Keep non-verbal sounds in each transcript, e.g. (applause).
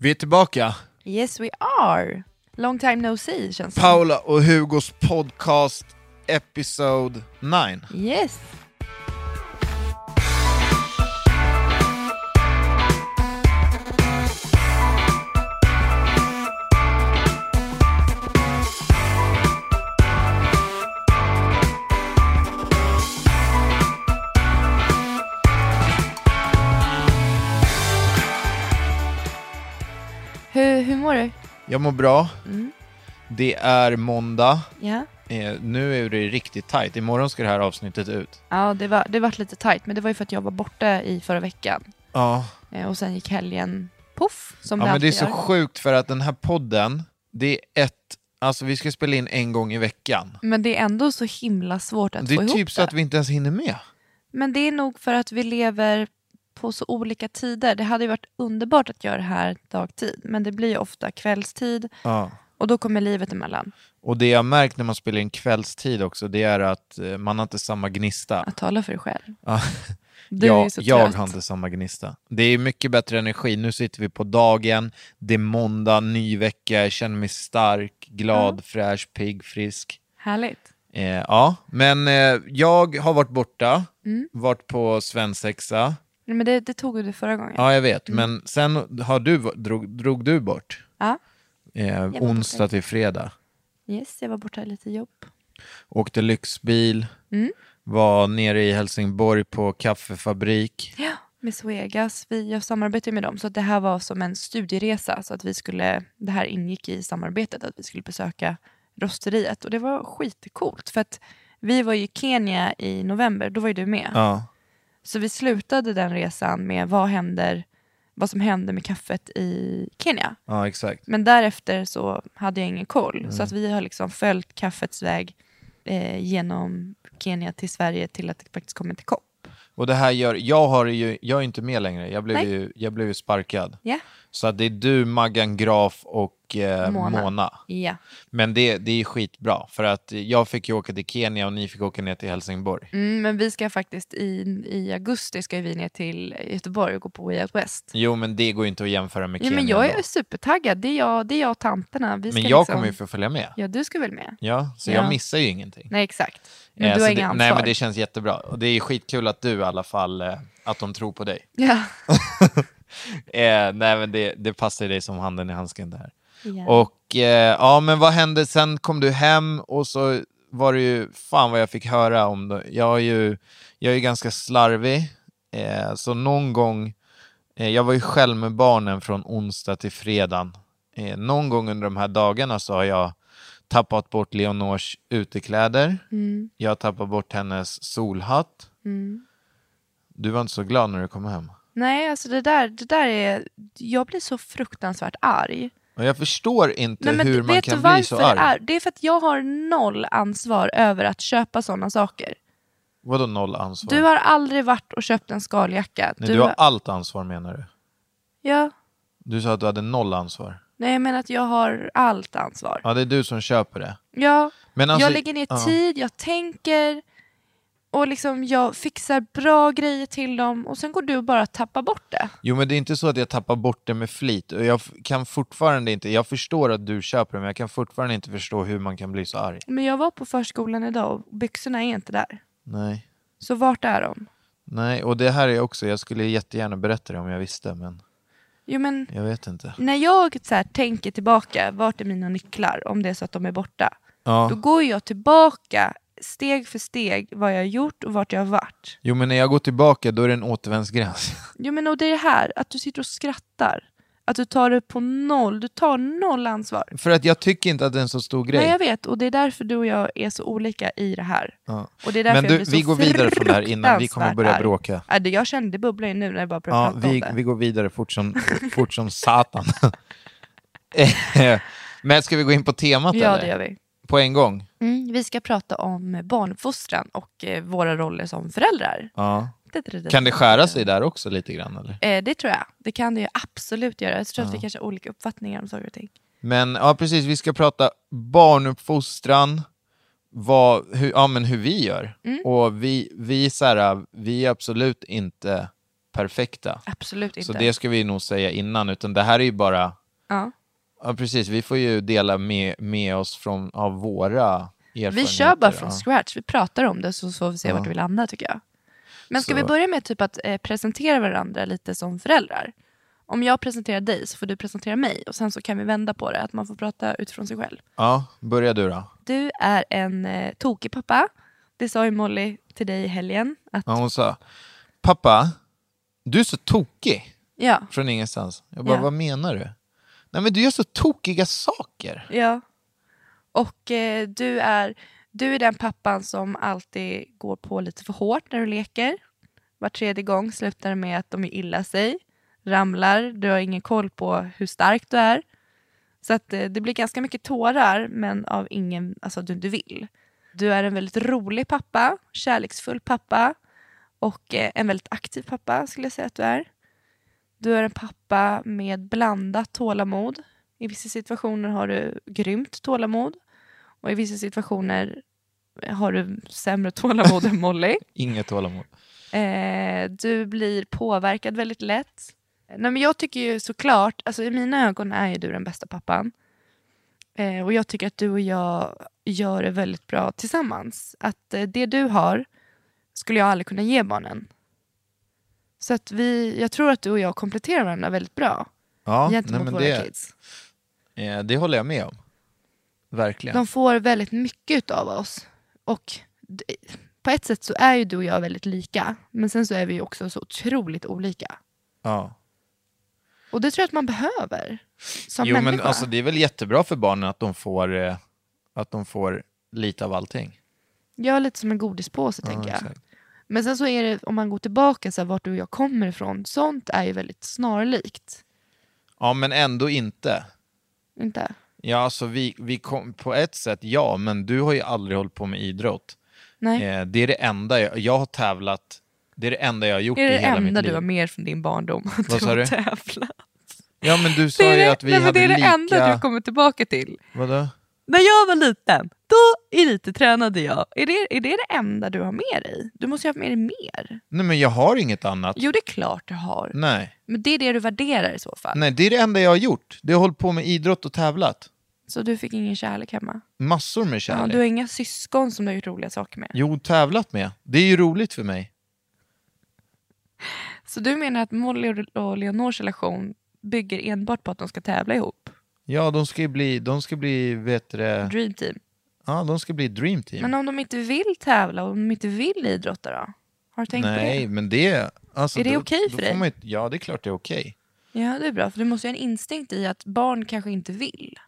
Vi är tillbaka. Yes we are. Long time no see känns det Paula och Hugos podcast episode 9. som. Yes. Jag mår bra. Mm. Det är måndag. Ja. Eh, nu är det riktigt tajt. Imorgon ska det här avsnittet ut. Ja, det var, det var lite tajt, men det var ju för att jag var borta i förra veckan. Ja, Eh, och sen gick helgen poff, som ja det men det är så gör. sjukt för att den här podden, det är ett, alltså vi ska spela in en gång i veckan. Men det är ändå så himla svårt att Det få är ihop typ så det. att vi inte ens hinner med. Men det är nog för att vi lever på så olika tider. Det hade ju varit underbart att göra det här dagtid, men det blir ju ofta kvällstid Ja. och då kommer livet emellan. Och det jag märkt när man spelar in kvällstid också, det är att eh, man har inte samma gnista. Att tala för dig själv. Ja. (laughs) Du jag, jag har inte samma gnista. Det är mycket bättre energi. Nu sitter vi på dagen, det är måndag, ny vecka, jag känner mig stark, glad, fräsch, pigg, frisk. Härligt. Eh, ja, men eh, jag har varit borta, Mm. varit på svensexa. Men det, det tog du förra gången. Ja, jag vet. Men sen har du, drog, drog du bort. Ja. Eh, borta. onsdag till fredag. Yes, jag var borta i lite jobb. Åkte lyxbil, Mm. var nere i Helsingborg på kaffefabrik. Ja, med Svegas. Vi, jag samarbetar ju med dem, så det här var som en studieresa. Så att vi skulle, det här ingick i samarbetet, att vi skulle besöka rosteriet. Och det var skitcoolt, för att vi var i Kenya i november, då var ju du med. Ja. Så vi slutade den resan med vad, händer, vad som hände med kaffet i Kenya. ja, exakt. Men därefter så hade jag ingen koll. Så att vi har liksom följt kaffets väg eh, genom Kenya till Sverige till att det faktiskt kommer till kopp. Och det här gör, jag har ju, jag är inte med längre, jag blev, Nej. ju, jag blev ju sparkad. Ja. Så det är du, Maggan Graf och eh, Mona. Mona. Ja. Men det, det är skitbra, för att jag fick ju åka till Kenya och ni fick åka ner till Helsingborg. Mm, men vi ska faktiskt i, i augusti ska vi ner till Göteborg och gå på Way Out West. Jo, men det går ju inte att jämföra med Ja, Kenya. men jag är ändå. supertaggad. Det är jag, det är jag och tanterna. Vi ska men jag liksom... kommer ju få följa med. Ja, du ska väl med? Ja, så Ja. jag missar ju ingenting. Nej, exakt. Men Eh, du har det, inga ansvar. Nej, men det känns jättebra. Och det är skitkul att du i alla fall, eh, att de tror på dig. Ja. (laughs) (laughs) (laughs) Eh, nej, men det, det passar dig som handen i handsken där. Ja. Och eh, ja, men vad hände? Sen kom du hem och så var det ju, fan vad jag fick höra om det. Jag är ju, jag är ganska slarvig, eh, så någon gång, eh, jag var ju själv med barnen från onsdag till fredag. Eh, någon gång under de här dagarna så har jag tappat bort Leonors utekläder. Mm, Jag har tappat bort hennes solhatt. mm. Du var inte så glad när du kom hem. Nej, alltså det där, det där är... Jag blir så fruktansvärt arg. Och jag förstår inte Nej, hur du- man kan du bli så arg. är? Det är för att jag har noll ansvar över att köpa sådana saker. Vadå noll ansvar? Du har aldrig varit och köpt en skaljacka. Nej, du har allt ansvar menar du? Ja. Du sa att du hade noll ansvar. Nej, jag menar att jag har allt ansvar. Ja, det är du som köper det. Ja, Men alltså, jag lägger ner ja. tid, jag tänker och liksom jag fixar bra grejer till dem och sen går du och bara tappar bort det. Jo, men det är inte så att jag tappar bort det med flit. Jag kan fortfarande inte, jag förstår att du köper det, men jag kan fortfarande inte förstå hur man kan bli så arg. Men jag var på förskolan idag och byxorna är inte där. Nej. Så vart är de? Nej, och det här är också, jag skulle jättegärna berätta det om jag visste, men Jo men jag vet inte. när jag så här, tänker tillbaka, vart är mina nycklar om det är så att de är borta? Då Ja. går jag tillbaka steg för steg vad jag har gjort och vart jag har varit. Jo, men när jag går tillbaka, då är det en återvändsgräns. (laughs) Jo men och det är det här, att du sitter och skrattar. Att du tar det på noll, du tar noll ansvar. För att jag tycker inte att det är en så stor grej. Nej jag vet, och det är därför du och jag är så olika i det här. Ja. Och det är därför Men jag du, så vi går vidare från det här innan vi kommer börja bråka. Ja, det jag kände det bubblar ju nu när jag bara började Ja, prata vi, om det. vi går vidare fort som, fort som satan. (laughs) Men ska vi gå in på temat Ja eller? det gör vi. På en gång? Mm, vi ska prata om barnuppfostran och eh, våra roller som föräldrar. Ja. Kan det skära sig där också lite grann eller? Eh, det tror jag. Det kan det ju absolut göra. Jag tror att vi kanske har olika uppfattningar om saker och ting. Men ja, precis, vi ska prata barnuppfostran, vad, hur, ja, men hur vi gör. Mm. Och vi, vi, så här, vi är absolut inte perfekta. Absolut inte. Så det ska vi nog säga innan, utan det här är ju bara, ja. Ja precis, vi får ju dela med, med oss från, av våra erfarenheter. Vi kör bara från ja. scratch. Vi pratar om det så får vi se Ja. vart vi landar tycker jag. Men ska Så- vi börja med typ att eh, presentera varandra lite som föräldrar? Om jag presenterar dig så får du presentera mig och sen så kan vi vända på det, att man får prata utifrån sig själv. Ja, börja du då. Du är en eh, tokig pappa. Det sa ju Molly till dig i helgen. Att, Ja, hon sa, pappa, du är så tokig. ja, Från ingenstans. Jag bara, Ja. vad menar du? Nej men du gör så tokiga saker. ja. Och eh, du, är, du är den pappan som alltid går på lite för hårt när du leker. Var tredje gång slutar det med att de är illa sig, ramlar, du har ingen koll på hur stark du är. Så att eh, det blir ganska mycket tårar, men av ingen, alltså du du vill. Du är en väldigt rolig pappa, kärleksfull pappa och eh, en väldigt aktiv pappa skulle jag säga att du är. Du är en pappa med blandat tålamod. I vissa situationer har du grymt tålamod och i vissa situationer har du sämre tålamod än Molly. (laughs) Inget tålamod. Eh, du blir påverkad väldigt lätt. Nej, men jag tycker ju såklart, alltså i mina ögon är ju du den bästa pappan. Eh, och jag tycker att du och jag gör det väldigt bra tillsammans. Att eh, det du har skulle jag aldrig kunna ge barnen. Så att vi, jag tror att du och jag kompletterar varandra väldigt bra Ja, nej, gentemot men våra det, kids. eh, det håller jag med om. Verkligen. De får väldigt mycket av oss. Och på ett sätt så är ju du och jag väldigt lika. Men sen så är vi också så otroligt olika. Ja. Och det tror jag att man behöver. Som Jo människa. men alltså det är väl jättebra för barnen att de får, eh, att de får lite av allting. Är lite som en godispåse Ja, tänker jag. exakt. Men sen så är det, om man går tillbaka så här, vart du och jag kommer ifrån. Sånt är ju väldigt snarlikt. Ja men ändå inte. Inte? Ja alltså vi, vi kom, på ett sätt ja, men du har ju aldrig hållit på med idrott. Nej. Eh, det är det enda jag, jag har tävlat, det är det enda jag har gjort är det i det hela mitt enda liv. du har med från din barndom? Att Vad du har du? tävlat? Ja men du sa Det är, ju det, att vi nej, hade det är det lika... enda du kommer tillbaka till. Vadå? När jag var liten, då elittränade jag. Är det, är det det enda du har med dig? Du måste ju ha med dig mer. Nej men jag har inget annat. Jo, det är klart du har. Nej. Men det är det du värderar i så fall. Nej, det är det enda jag har gjort. Det har hållit på med idrott och tävlat. Så du fick ingen kärlek hemma? Massor med Ja, kärlek. du har inga syskon som du har gjort roliga saker med? Jo, tävlat med. Det är ju roligt för mig. (laughs) Så du menar att Molly och- Leonors relation bygger enbart på att de ska tävla ihop? Ja, de ska ju bli, de ska bli, vet det, Dream team. Ja, de ska bli dream team. Men om de inte vill tävla och om de inte vill idrotta då? Har du tänkt Nej, på det? men det... Alltså, Är det okej då för dig? ju- ja, det är klart det är okej. Ja, det är bra. För du måste ju ha en instinkt i att barn kanske inte vill.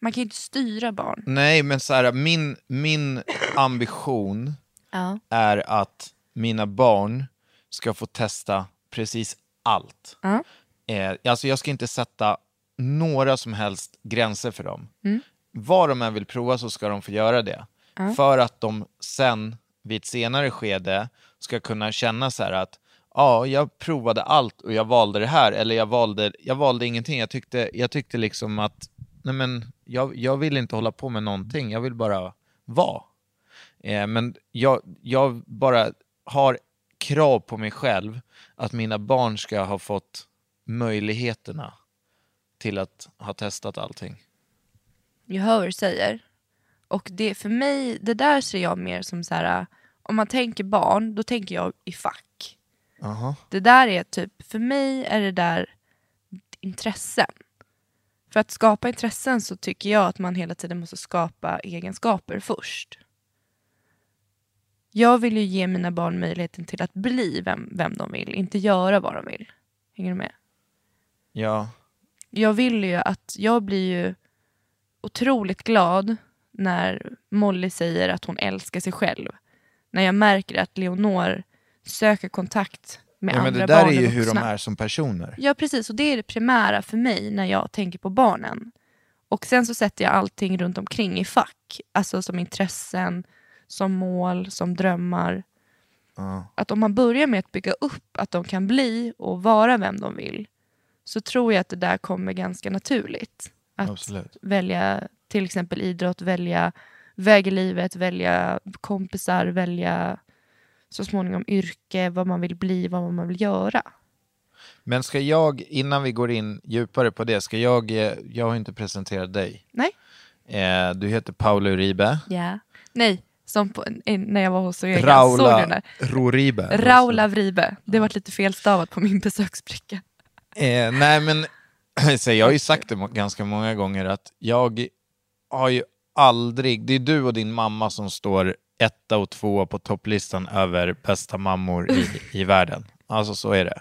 Man kan ju inte styra barn. Nej, men så här, min, min ambition Ja. är att mina barn ska få testa precis allt. Ja. Eh, alltså jag ska inte sätta några som helst gränser för dem. Mm. Vad de än vill prova så ska de få göra det. För att de sen vid ett senare skede ska kunna känna så här att ja, jag provade allt och jag valde det här, eller jag valde, jag valde ingenting. Jag tyckte, jag tyckte liksom att nej men, jag, jag vill inte hålla på med någonting, jag vill bara vara. Eh, men jag, jag bara har krav på mig själv att mina barn ska ha fått möjligheterna till att ha testat allting. Jag hör vad du säger. Och det, för mig, det där ser jag mer som så här, om man tänker barn, då tänker jag i fack. Aha. Det där är typ, för mig är det där intressen. För att skapa intressen så tycker jag att man hela tiden måste skapa egenskaper först. Jag vill ju ge mina barn möjligheten till att bli vem, vem de vill, inte göra vad de vill. Hänger du med? Ja, Jag vill ju att, jag blir ju otroligt glad när Molly säger att hon älskar sig själv. När jag märker att Leonor söker kontakt med ja men andra det där barn är ju hur de är som personer. Ja precis, och det är det primära för mig när jag tänker på barnen. Och sen så sätter jag allting runt omkring i fack. Alltså som intressen, som mål, som drömmar. Ja. Att om man börjar med att bygga upp att de kan bli och vara vem de vill så tror jag att det där kommer ganska naturligt. Att Absolut. välja till exempel idrott, välja väg i livet, välja kompisar, välja så småningom yrke, vad man vill bli, vad man vill göra. Men ska jag, innan vi går in djupare på det, ska jag, eh, jag har inte presenterat dig. Nej. Eh, du heter Paolo Uribe. Ja. Nej, som på, eh, när jag var hos Oega. Såg du den Raula? Roribe. Raula Vribe. Det var lite felstavat på min besöksbricka. Eh, nej men, (clears throat) så jag har ju sagt det ganska många gånger att jag har ju aldrig, det är du och din mamma som står etta och tvåa på topplistan över bästa mammor i, (laughs) i världen. Alltså så är det.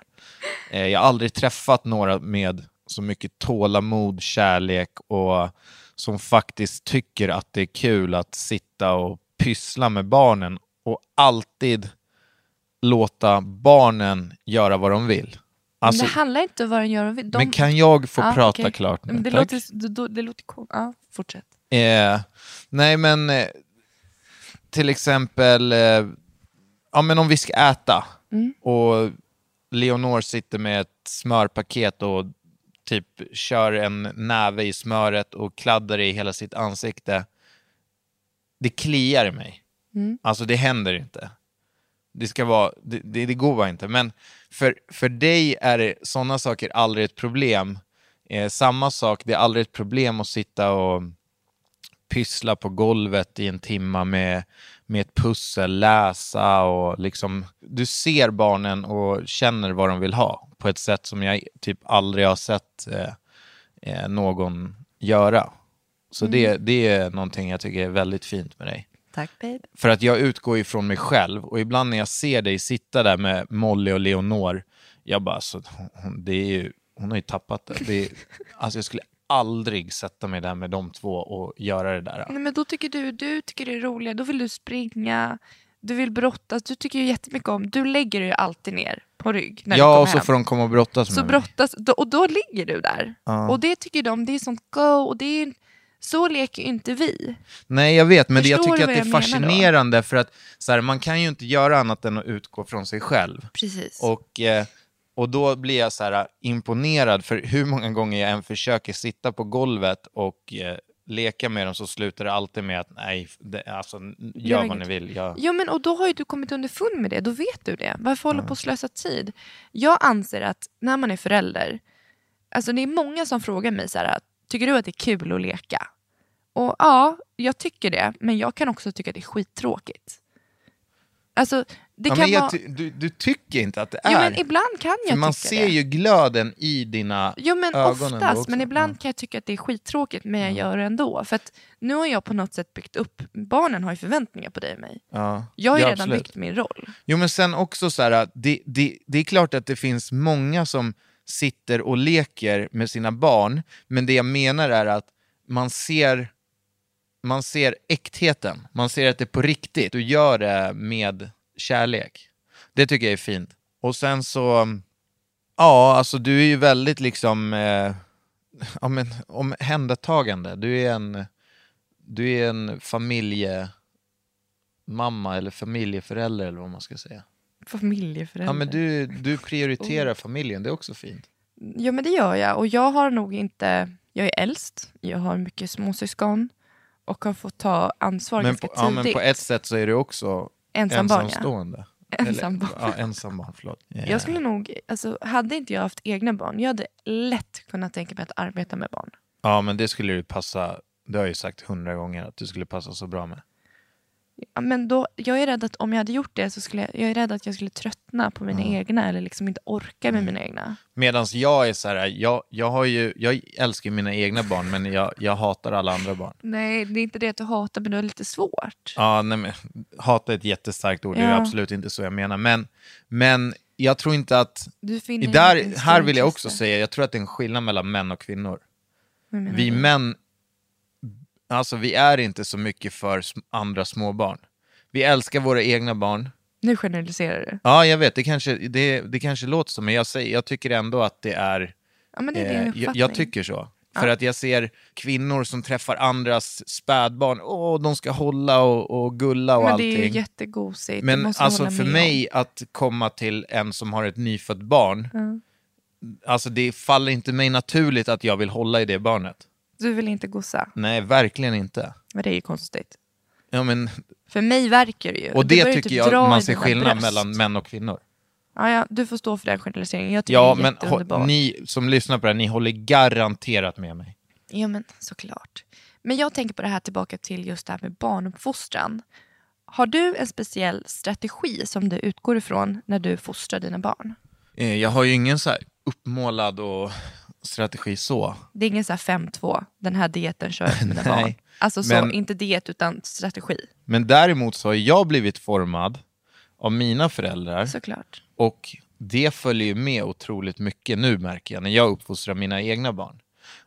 Eh, jag har aldrig träffat några med så mycket tålamod, kärlek och som faktiskt tycker att det är kul att sitta och pyssla med barnen och alltid låta barnen göra vad de vill. Alltså, Men det handlar inte om vad den gör. De... men kan jag få Ja, prata okej. klart nu? Det, Tack. låter, det, det, låter cool. Ja, fortsätt. Eh, nej men, eh, till exempel, eh, ja men om vi ska äta Mm. och Leonor sitter med ett smörpaket och typ kör en näve i smöret och kladdar i hela sitt ansikte. Det kliar i mig. Mm. Alltså det händer inte. Det ska vara, det, det, det går bara inte. Men för, för dig är det, sådana saker aldrig ett problem. Eh, samma sak, det är aldrig ett problem att sitta och pyssla på golvet i en timma med, med ett pussel, läsa och liksom... Du ser barnen och känner vad de vill ha på ett sätt som jag typ aldrig har sett eh, eh, någon göra. Så det, det är någonting jag tycker är väldigt fint med dig. Tack babe. För att jag utgår ifrån mig själv och ibland när jag ser dig sitta där med Molly och Leonor, jag bara, så, hon, det är ju, hon har ju tappat det. det är, alltså jag skulle aldrig sätta mig där med de två och göra det där. Nej, men då tycker du, du tycker det är roligt, då vill du springa, du vill brottas, du tycker ju jättemycket om, du lägger dig ju alltid ner på rygg när du Ja, kommer och så hem. får de komma och brottas med Så mig. brottas, då, och då ligger du där. Ja. Och det tycker de, det är sånt go, och det är, så leker ju inte vi. Nej, jag vet, men det, jag Förstår tycker att det är fascinerande för att så här, man kan ju inte göra annat än att utgå från sig själv. Precis. Och, eh, och då blir jag så här imponerad för hur många gånger jag än försöker sitta på golvet och eh, leka med dem så slutar det alltid med att nej, det, alltså, gör vad ni vill. Jag, Jo men och då har ju du kommit underfund med det, då vet du det. Varför hålla på att slösa tid? Jag anser att när man är förälder, alltså det är många som frågar mig så här, tycker du att det är kul att leka? Och ja, jag tycker det, men jag kan också tycka att det är skittråkigt. Alltså, det ja, kan vara... du, du tycker inte att det är? Jo men ibland kan för jag man tycka ser det. ju glöden i dina Jo men ögonen då oftast, men ibland kan jag tycka att det är skittråkigt, men jag gör det ändå. För att nu har jag på något sätt byggt upp, barnen har ju förväntningar på dig och mig. Ja. Jag har ju Ja, redan absolut. byggt min roll. Jo men sen också så här, det, det, det är klart att det finns många som sitter och leker med sina barn, men det jag menar är att man ser, man ser äktheten, man ser att det är på riktigt, du gör det med kärlek. Det tycker jag är fint. Och sen så, ja alltså du är ju väldigt liksom, eh, (laughs) ja men omhändertagande, du är en, du är en familjemamma eller familjeförälder eller vad man ska säga. Familjeförälder. Ja men du, du prioriterar familjen, det är också fint. Ja men det gör jag och jag har nog inte, jag är äldst, jag har mycket småsyskon och har fått ta ansvar Men ganska på, tidigt. ja, men på ett sätt så är du också Ensambarn ja. ensamstående. Ensambarn. Eller, ja, ensambarn, förlåt. Ja. (laughs) Jag skulle nog, alltså, hade inte jag haft egna barn, jag hade lätt kunnat tänka mig att arbeta med barn. Ja men det skulle du passa, det har jag ju sagt hundra gånger att du skulle passa så bra med. Ja, men då, jag är rädd att om jag hade gjort det så skulle jag, jag är rädd att jag skulle tröttna på mina egna eller liksom inte orka med mina egna. Medan jag är så här, jag, jag, har ju, jag älskar mina egna barn men jag, jag hatar alla andra barn. Nej, det är inte det att du hatar, men du har lite svårt. Ja, nej, men, hata är ett jättestarkt ord, det är Ja. absolut inte så jag menar. Men, men jag tror inte att... Du I finner där, här vill jag också säga, jag tror att det är en skillnad mellan män och kvinnor. Vi män, alltså vi är inte så mycket för sm- andra småbarn. Vi älskar våra egna barn. Nu generaliserar du. Ja, jag vet, det kanske, det, det kanske låter så, men jag, säger, jag tycker ändå att det är... Ja, men det är Eh, jag, jag tycker så. För att jag ser kvinnor som träffar andras spädbarn, åh, de ska hålla och, och gulla och Men det allting. är ju jättegosigt. det Men alltså för mig att komma till en som har ett nyfött barn, om. alltså det faller inte mig naturligt att jag vill hålla i det barnet. Du vill inte gossa. Nej, verkligen inte. Men det är ju konstigt. Ja, men, För mig verkar det ju. och det tycker typ jag man ser skillnad bröst. mellan män och kvinnor. Ja, ja, du får stå för den generaliseringen. Jag tycker Ja, det är men hå- ni som lyssnar på det här, ni håller garanterat med mig. Ja, men såklart. Men jag tänker på det här tillbaka till just det här med barnuppfostran. Har du en speciell strategi som du utgår ifrån när du fostrar dina barn? Eh, Jag har ju ingen så här uppmålad och strategi så. Det är ingen så här 5-2, den här dieten kör jag för mina (laughs) barn. Alltså så, men- inte diet utan strategi. Men däremot så har jag blivit formad av mina föräldrar Såklart. och det följer ju med otroligt mycket nu märker jag när jag uppfostrar mina egna barn.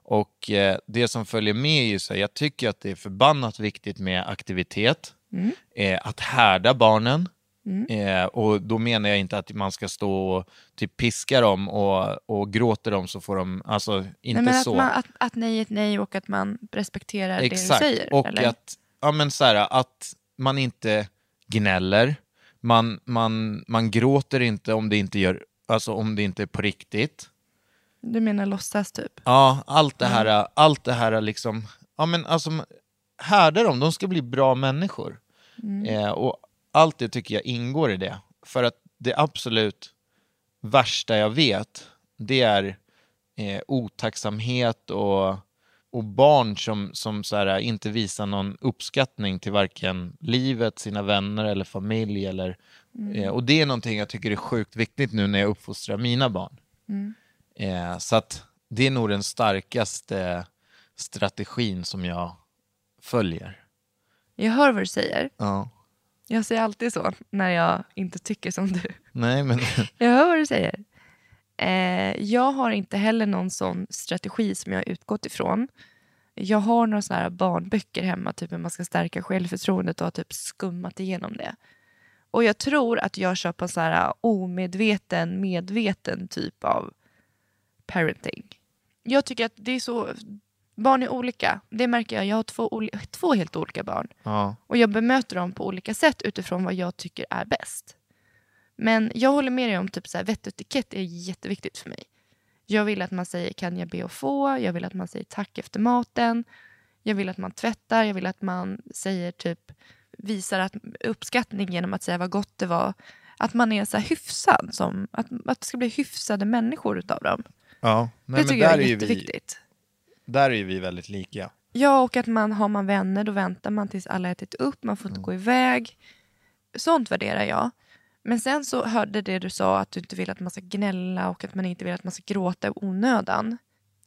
Och eh, det som följer med är ju så här, jag tycker att det är förbannat viktigt med aktivitet, eh, att härda barnen. Eh, och då menar jag inte att man ska stå och typ piska dem och, och gråter dem så får de, alltså inte Nej, så. Att, man, att, att nej är ett nej och att man respekterar det Exakt, du säger. och eller? att, ja, men så här, att man inte gnäller, man, man, man gråter inte om det inte, gör, alltså om det inte är på riktigt. Du menar låtsas typ? Ja, allt det här, allt det här liksom, ja men alltså härda dem, de ska bli bra människor. Eh, och allt det tycker jag ingår i det. För att det absolut värsta jag vet, det är eh, otacksamhet och, och barn som, som så här, inte visar någon uppskattning till varken livet, sina vänner eller familj. Eller, eh, och det är någonting jag tycker är sjukt viktigt nu när jag uppfostrar mina barn. Eh, så att det är nog den starkaste strategin som jag följer. Jag hör vad du säger. Ja. Jag säger alltid så när jag inte tycker som du. Nej, men (laughs) Jag hör vad du säger. Eh, jag har inte heller någon sån strategi som jag har utgått ifrån. Jag har några såna här barnböcker hemma, typ hur man ska stärka självförtroendet och har typ skummat igenom det. Och jag tror att jag kör på en sån här omedveten, medveten typ av parenting. Jag tycker att det är så, barn är olika. Det märker jag. Jag har två, två helt olika barn. ja. Och jag bemöter dem på olika sätt utifrån vad jag tycker är bäst. Men jag håller med dig om typ så här, vett och etikett är jätteviktigt för mig. Jag vill att man säger kan jag be och få? Jag vill att man säger tack efter maten. Jag vill att man tvättar. Jag vill att man säger typ visar att, uppskattning genom att säga vad gott det var. Att man är så här hyfsad. Som, att, att det ska bli hyfsade människor utav dem. ja. Nej, det men tycker jag är vi, jätteviktigt. Där är vi väldigt lika. Ja, och att man har man vänner, då väntar man tills alla ätit upp, man får inte gå iväg. Sånt värderar jag. Men sen så hörde det du sa att du inte vill att man ska gnälla och att man inte vill att man ska gråta i onödan.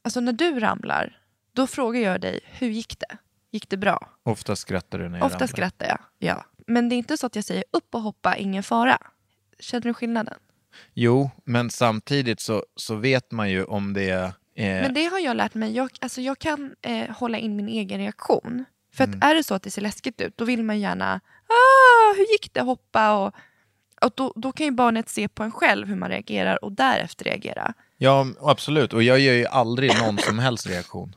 Alltså när du ramlar, då frågar jag dig, hur gick det? Gick det bra? Ofta skrattar du när jag Ofta ramlar. skrattar jag, ja. Men det är inte så att jag säger upp och hoppa, ingen fara. Känner du skillnaden? Jo, men samtidigt så, så vet man ju om det är... Eh, Men det har jag lärt mig. Jag, alltså jag kan eh, hålla in min egen reaktion. För Mm. att är det så att det ser läskigt ut, då vill man gärna ah, hur gick det, hoppa och, och då, då kan ju barnet se på en själv hur man reagerar och därefter reagera. Ja, absolut. Och jag gör ju aldrig någon som helst reaktion.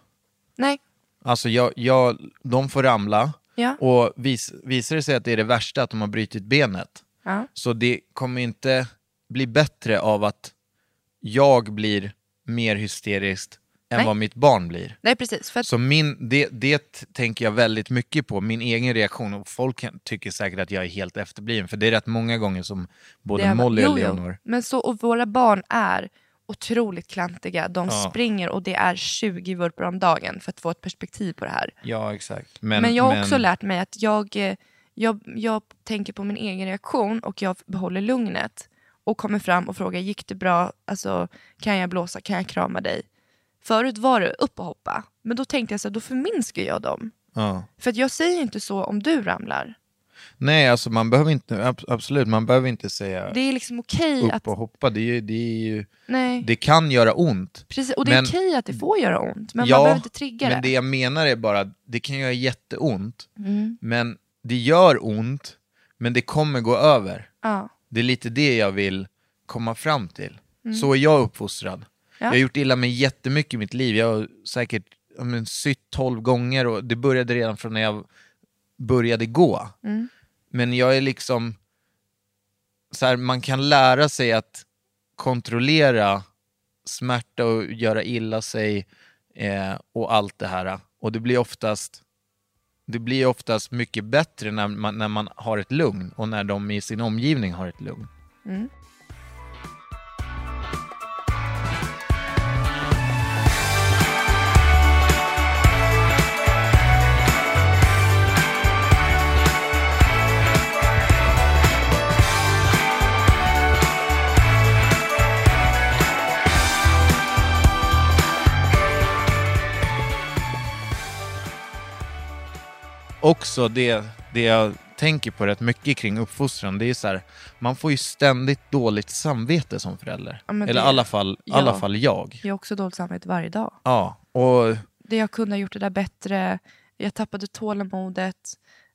Nej, Alltså, jag, jag, de får ramla. Ja. Och vis, visar det sig att det är det värsta, att de har brutit benet, Ja. så det kommer inte bli bättre av att jag blir mer hysteriskt än Nej. vad mitt barn blir. Nej, precis. För Så min, det, det tänker jag väldigt mycket på, min egen reaktion. Och folk tycker säkert att jag är helt efterbliven, för det är rätt många gånger som både är- Molly och. Leonor... Men så, och våra barn är otroligt klantiga. De Ja. springer och det är 20 vurpor om dagen för att få ett perspektiv på det här. Ja, exakt. Men, jag har också lärt mig att jag, eh, jag, jag tänker på min egen reaktion och jag behåller lugnet och kommer fram och frågar gick det bra, alltså, kan jag blåsa, kan jag krama dig? Förut var det upp och hoppa, men då tänkte jag så här, då förminskar jag dem. Ja. För att jag säger inte så om du ramlar. Nej, alltså man behöver inte, ab- absolut, man behöver inte säga Det är liksom okej upp att... och hoppa. Det, är det, är ju, Nej, det kan göra ont. precis. Och det är men- okej att det får göra ont, men ja, man behöver inte trigga men det jag menar är bara det kan göra jätteont, Mm. men det gör ont, men det kommer gå över. Ja. Det är lite det jag vill komma fram till. Så är jag uppfostrad. Mm. Ja. Jag har gjort illa mig jättemycket i mitt liv. Jag har säkert men, sytt tolv gånger och det började redan från när jag började gå. Mm. Men jag är liksom... Så här, man kan lära sig att kontrollera smärta och göra illa sig eh, och allt det här. Och det blir oftast det blir oftast mycket bättre när man, när man har ett lugn och när de i sin omgivning har ett lugn. Mm. Också det, det jag tänker på rätt mycket kring uppfostran, det är så här, man får ju ständigt dåligt samvete som förälder. Ja, Eller i alla fall, ja. alla fall jag. Jag har också dåligt samvete varje dag. Ja, och det jag kunde ha gjort det där bättre, jag tappade tålamodet.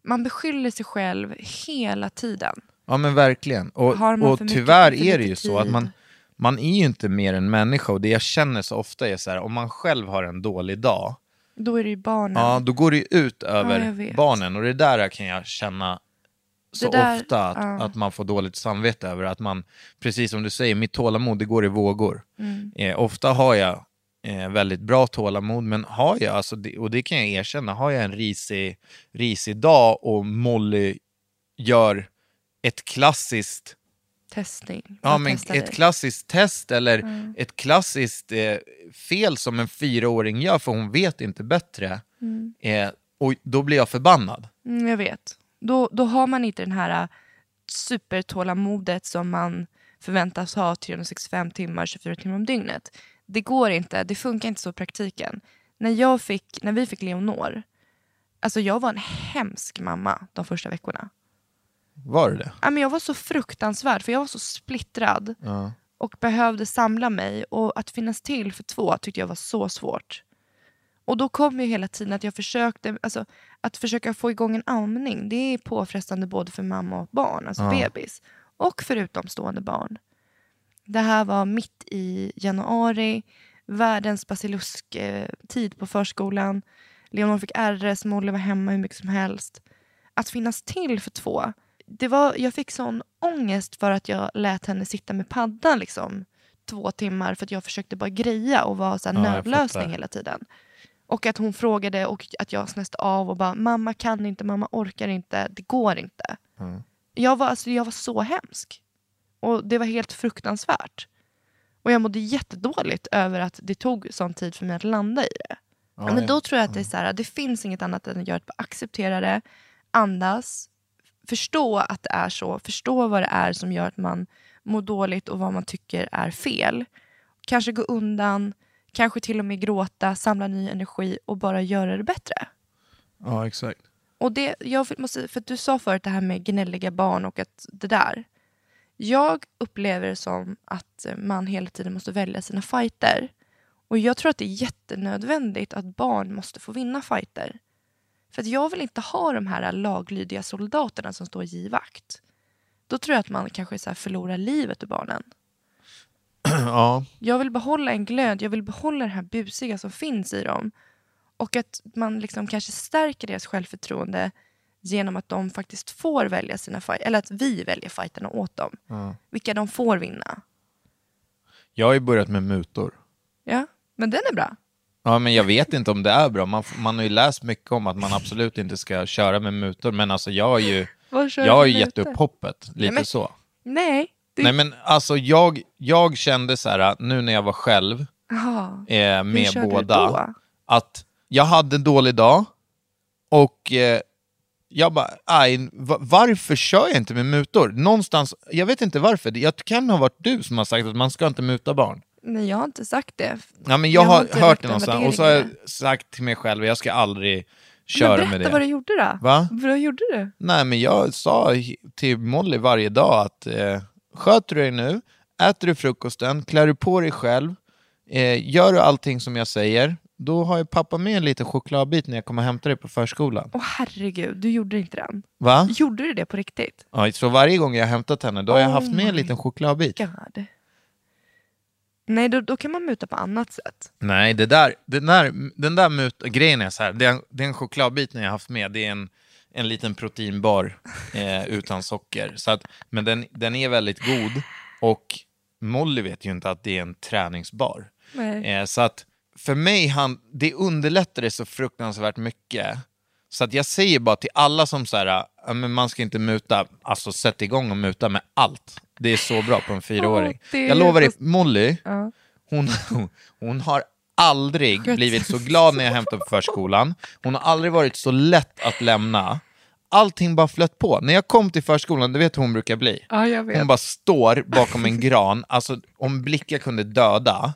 Man beskyller sig själv hela tiden. Ja men verkligen. Och, och mycket- tyvärr är det ju så att tid? man, man är ju inte mer än människa och det jag känner så ofta är så här, om man själv har en dålig dag, Då är det ju barnen. ja då går det ju ut över vet. barnen och det där kan jag känna så där- ofta att, ja. att man får dåligt samvete över att man, precis som du säger, mitt tålamod det går i vågor. Mm. Eh, ofta har jag eh, väldigt bra tålamod, men har jag, alltså, det, och det kan jag erkänna, har jag en risig, risig dag och Molly gör ett klassiskt Testning. Ja, men ett dig. klassiskt test eller Mm. ett klassiskt eh, fel som en fyraåring gör, för hon vet inte bättre. Mm. Eh, och då blir jag förbannad. Mm, jag vet. Då, då har man inte den här äh, supertålamodet som man förväntas ha 365 timmar, 24 timmar om dygnet. Det går inte, det funkar inte så i praktiken. När, jag fick, när vi fick Leonor, alltså jag var en hemsk mamma de första veckorna. Var det det? Ja, men jag var så fruktansvärd, för jag var så splittrad Ja. och behövde samla mig. Och att finnas till för två tyckte jag var så svårt. Och då kom ju hela tiden att jag försökte, alltså att försöka få igång en amning, det är påfrestande både för mamma och barn, alltså Ja. bebis, och för utomstående barn. Det här var mitt i januari, världens basilusk-tid på förskolan. Leonor fick RS, Molly var hemma hur mycket som helst. Att finnas till för två, det var, jag fick sån ångest för att jag lät henne sitta med paddan liksom, två timmar för att jag försökte bara greja och vara så här Ja, nödlösning hela tiden. Och att hon frågade och att jag snäste av och bara mamma kan inte, mamma orkar inte, det går inte. Mm. Jag, var, alltså, jag var så hemsk. Och det var helt fruktansvärt. Och jag mådde jättedåligt över att det tog sån tid för mig att landa i det. Ja, Men då tror jag att det är så här, det finns inget annat än att göra det, acceptera det, andas, förstå att det är så, förstå vad det är som gör att man mår dåligt och vad man tycker är fel. Kanske gå undan, kanske till och med gråta, samla ny energi och bara göra det bättre. ja, exakt. Och det, jag måste, för du sa förut det här med gnälliga barn och att det där. Jag upplever det som att man hela tiden måste välja sina fighter. Och jag tror att det är jättenödvändigt att barn måste få vinna fighter. För att jag vill inte ha de här laglydiga soldaterna som står i vakt. Då tror jag att man kanske så förlorar livet ur barnen. (clears throat) ja, Jag vill behålla en glöd, jag vill behålla det här busiga som finns i dem. Och att man liksom kanske stärker deras självförtroende genom att de faktiskt får välja sina fight eller att vi väljer fighterna åt dem. Vilka de får vinna. Jag har ju börjat med mutor. Ja, men den är bra. Ja, men jag vet inte om det är bra. Man, man har ju läst mycket om att man absolut inte ska köra med mutor, men alltså jag har ju, (laughs) jag har ju gett upp hoppet, lite men- så. Nej. Du... Nej men alltså jag, jag kände så här, nu när jag var själv Jaha. eh, med båda, att jag hade en dålig dag och eh, jag bara, aj, varför kör jag inte med mutor? Någonstans, jag vet inte varför, det kan ha varit du som har sagt att man ska inte muta barn. Nej, jag har inte sagt det. Ja, men jag, Jag har hört det någonstans och så har jag sagt till mig själv, jag ska aldrig Men köra berätta med det. vad du gjorde då. Va? Vad gjorde du? Nej, men jag sa till Molly varje dag att eh, sköter du dig nu, äter du frukosten, klär du på dig själv, eh, gör du allting som jag säger, då har ju pappa med en liten chokladbit när jag kommer och hämtar dig på förskolan. Åh herregud, du gjorde inte den. Va? Gjorde du det på riktigt? Ja, så varje gång jag har hämtat henne, då har jag Oh haft med en liten chokladbit. God. Nej, då, då kan man muta på annat sätt. Nej, det där, den där, den där mut, grejen är så här, den, den chokladbiten jag har haft med, det är en, en liten proteinbar eh, utan socker. Så att, men den, den är väldigt god och Molly vet ju inte att det är en träningsbar. Eh, så att för mig, han, det underlättar det så fruktansvärt mycket. Så att jag säger bara till alla som så här, ja, men man ska inte muta, alltså sätt igång och muta med allt. Det är så bra på en fyraåring. är jag lovar dig, Molly, Ja. hon, (laughs) hon har aldrig blivit så glad när jag hämtar på förskolan. Hon har aldrig varit så lätt att lämna. Allting bara flöt på. När jag kom till förskolan, du vet hur hon brukar bli. Ja. Hon bara står bakom en gran, alltså om blickar kunde döda.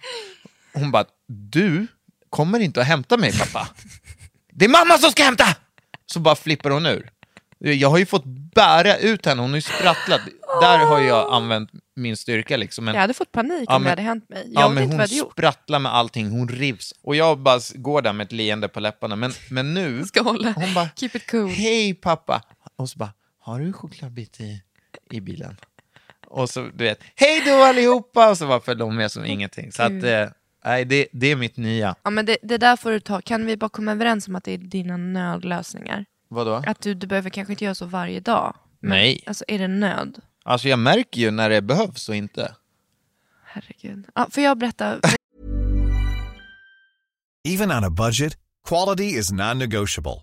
Hon bara, du kommer inte att hämta mig pappa. (laughs) Det är mamma som ska hämta! Så bara flippar hon ur. Jag har ju fått bära ut henne, hon har ju sprattlat. Där har jag använt min styrka liksom. Men Jag hade fått panik Ja, om men- det hade hänt mig. Jag Ja, men inte hon vad jag sprattlar med allting, hon rivs. Och jag bara går där med ett leende på läpparna. Men, men nu, (laughs) Ska hålla. hon bara, Keep it cool. hej pappa. Och så bara, har du en chokladbit i, i bilen? Och så du vet, hej då allihopa! Och så bara följde hon med som ingenting. Så att, eh, nej, det, det är mitt nya. Ja, men det, det där får du ta. Kan vi bara komma överens om att det är dina nödlösningar? Vadå? Att du, du behöver kanske inte göra så varje dag. Men, Nej. Alltså är det nöd? Alltså jag märker ju när det behövs och inte. Herregud. Ja, får jag berätta? Even on a budget, quality is non-negotiable.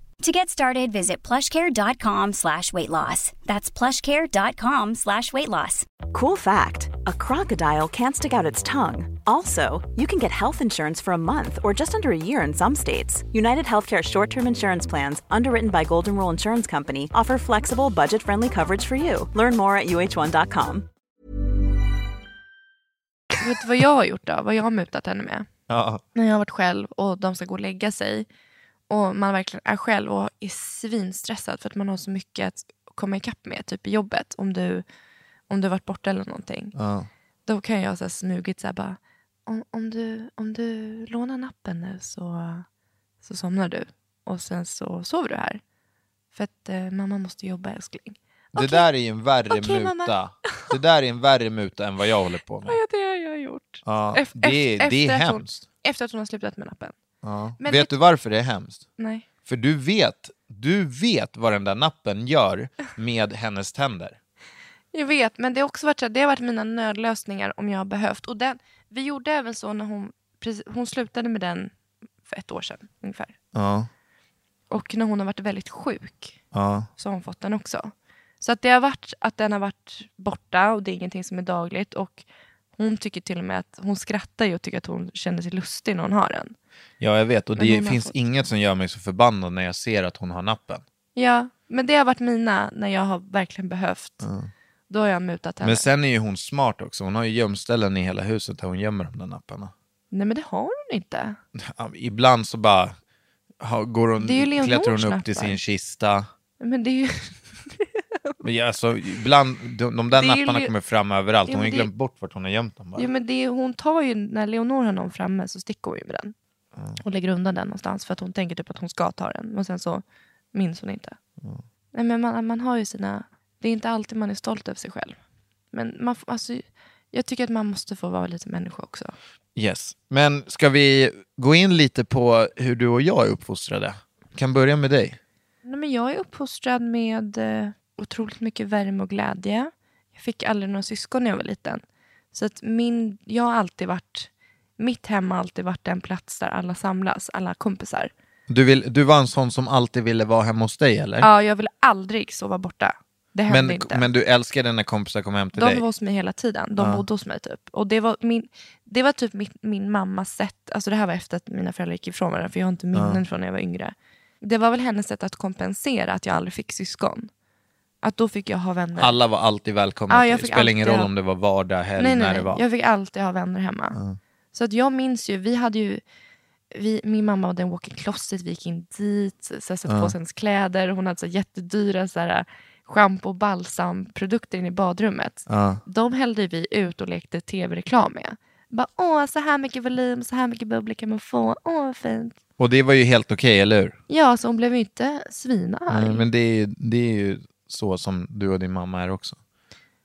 To get started, visit plushcare.com slash weight loss. That's plushcare.com slash weight loss. Cool fact a crocodile can't stick out its tongue. Also, you can get health insurance for a month or just under a year in some states. United Healthcare short term insurance plans, underwritten by Golden Rule Insurance Company, offer flexible, budget friendly coverage for you. Learn more at uh1.com. Vet du vad jag har gjort då? Vad jag har mutat henne med? Ja. När jag har varit själv och de ska gå och lägga sig. Och man verkligen är själv och är svinstressad för att man har så mycket att komma ikapp med, typ i jobbet. Om du, om du varit borta eller någonting. Ja. Då kan jag så här smugigt så här bara, om, om, du, om du lånar nappen nu så, så somnar du. Och sen så sover du här. För att eh, mamma måste jobba älskling. Det Okej. där är ju en värre mamma. muta. Det där är en värre muta än vad jag håller på (laughs) med. Ja, det har jag gjort. Ja, det, är- ef- det är efter att hon- hemskt. Efter att hon har slutat med nappen. Ja. Men vet du varför det är hemskt? Nej. För du vet, du vet vad den där nappen gör med hennes tänder. Jag vet, men det har också varit, så här, det har varit mina nödlösningar om jag har behövt. Och den, vi gjorde även så när hon, precis, hon slutade med den för ett år sedan ungefär. Ja, Och när hon har varit väldigt sjuk ja. så har hon fått den också. Så att det har varit att den har varit borta och det är ingenting som är dagligt. Och Hon tycker till och med att hon skrattar ju och tycker att hon känner sig lustig när hon har den. Ja, jag vet. Och Men det finns fått- inget som gör mig så förbannad när jag ser att hon har nappen. Ja, men det har varit mina när jag har verkligen behövt. Då har jag mutat henne. Men sen är ju hon smart också. Hon har ju gömställen i hela huset där hon gömmer de där napparna. Nej men det har hon inte. Ibland så bara ha, går hon, klättrar hon upp till nappar. sin kista. Men det är ju... Men ja, alltså, ibland, de, de där Det ju napparna Le- kommer fram överallt. Ja, Hon har ju men det- glömt bort vart hon har gömt dem bara. Ja, men det hon tar ju, när Leonor har någon framme så sticker hon ju med den. Och lägger undan den någonstans för att hon tänker typ att hon ska ta den. Och sen så minns hon inte. Nej, men man, man har ju sina... Det är inte alltid man är stolt över sig själv. Men man, alltså, jag tycker att man måste få vara lite människa också. Yes. Men ska vi gå in lite på hur du och jag är uppfostrade? kan börja med dig. Nej, men jag är uppfostrad med eh, otroligt mycket värme och glädje. Jag fick aldrig några syskon när jag var liten. Så att min, jag har alltid varit... Mitt hem har alltid varit den plats där alla samlas, alla kompisar. Du, vill, du var en sån som alltid ville vara hemma hos dig eller? Ja, jag ville aldrig sova borta. Det hände men, inte. men du älskade när kompisar kom hem till de dig? var hos mig hela tiden. De Ja. bodde hos mig typ. Och det var, min, det var typ min, min mammas sätt, alltså det här var efter att mina föräldrar gick ifrån varandra, för jag har inte minnen från när jag var yngre. Det var väl hennes sätt att kompensera att jag aldrig fick syskon. Att då fick jag ha vänner. Alla var alltid välkomna. Jag det spelar ingen roll ha- om det var vardag, helg, nej, när nej, det nej. var. Jag fick alltid ha vänner hemma. Så att jag minns ju, vi hade ju vi, min mamma hade en walk-in closet, vi gick in dit, så satte på sig hennes kläder. Hon hade så jättedyra så här, schampo och balsamprodukter inne i badrummet. Ja. De hällde vi ut och lekte tv-reklam med. Bara, åh, så här mycket volym, så här mycket bubblor kan man få. Åh, vad fint. Och det var ju helt okej, eller hur? Ja, så hon blev ju inte svinarg. Nej, men det är, ju, det är ju så som du och din mamma är också.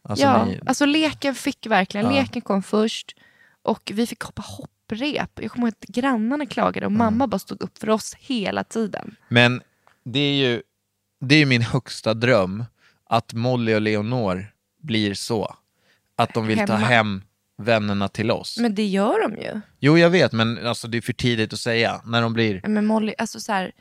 Alltså, ja, ni, alltså leken fick verkligen, Ja. leken kom först. Och vi fick hoppa hopprep. Jag kommer ihåg att grannarna klagade och mamma bara stod upp för oss hela tiden. Men det är ju det är min högsta dröm att Molly och Leonor blir så. Att de vill ta Hemma. hem vännerna till oss. Men det gör de ju. Jo, jag vet, men alltså, det är för tidigt att säga. När de blir... Men Molly, alltså så här,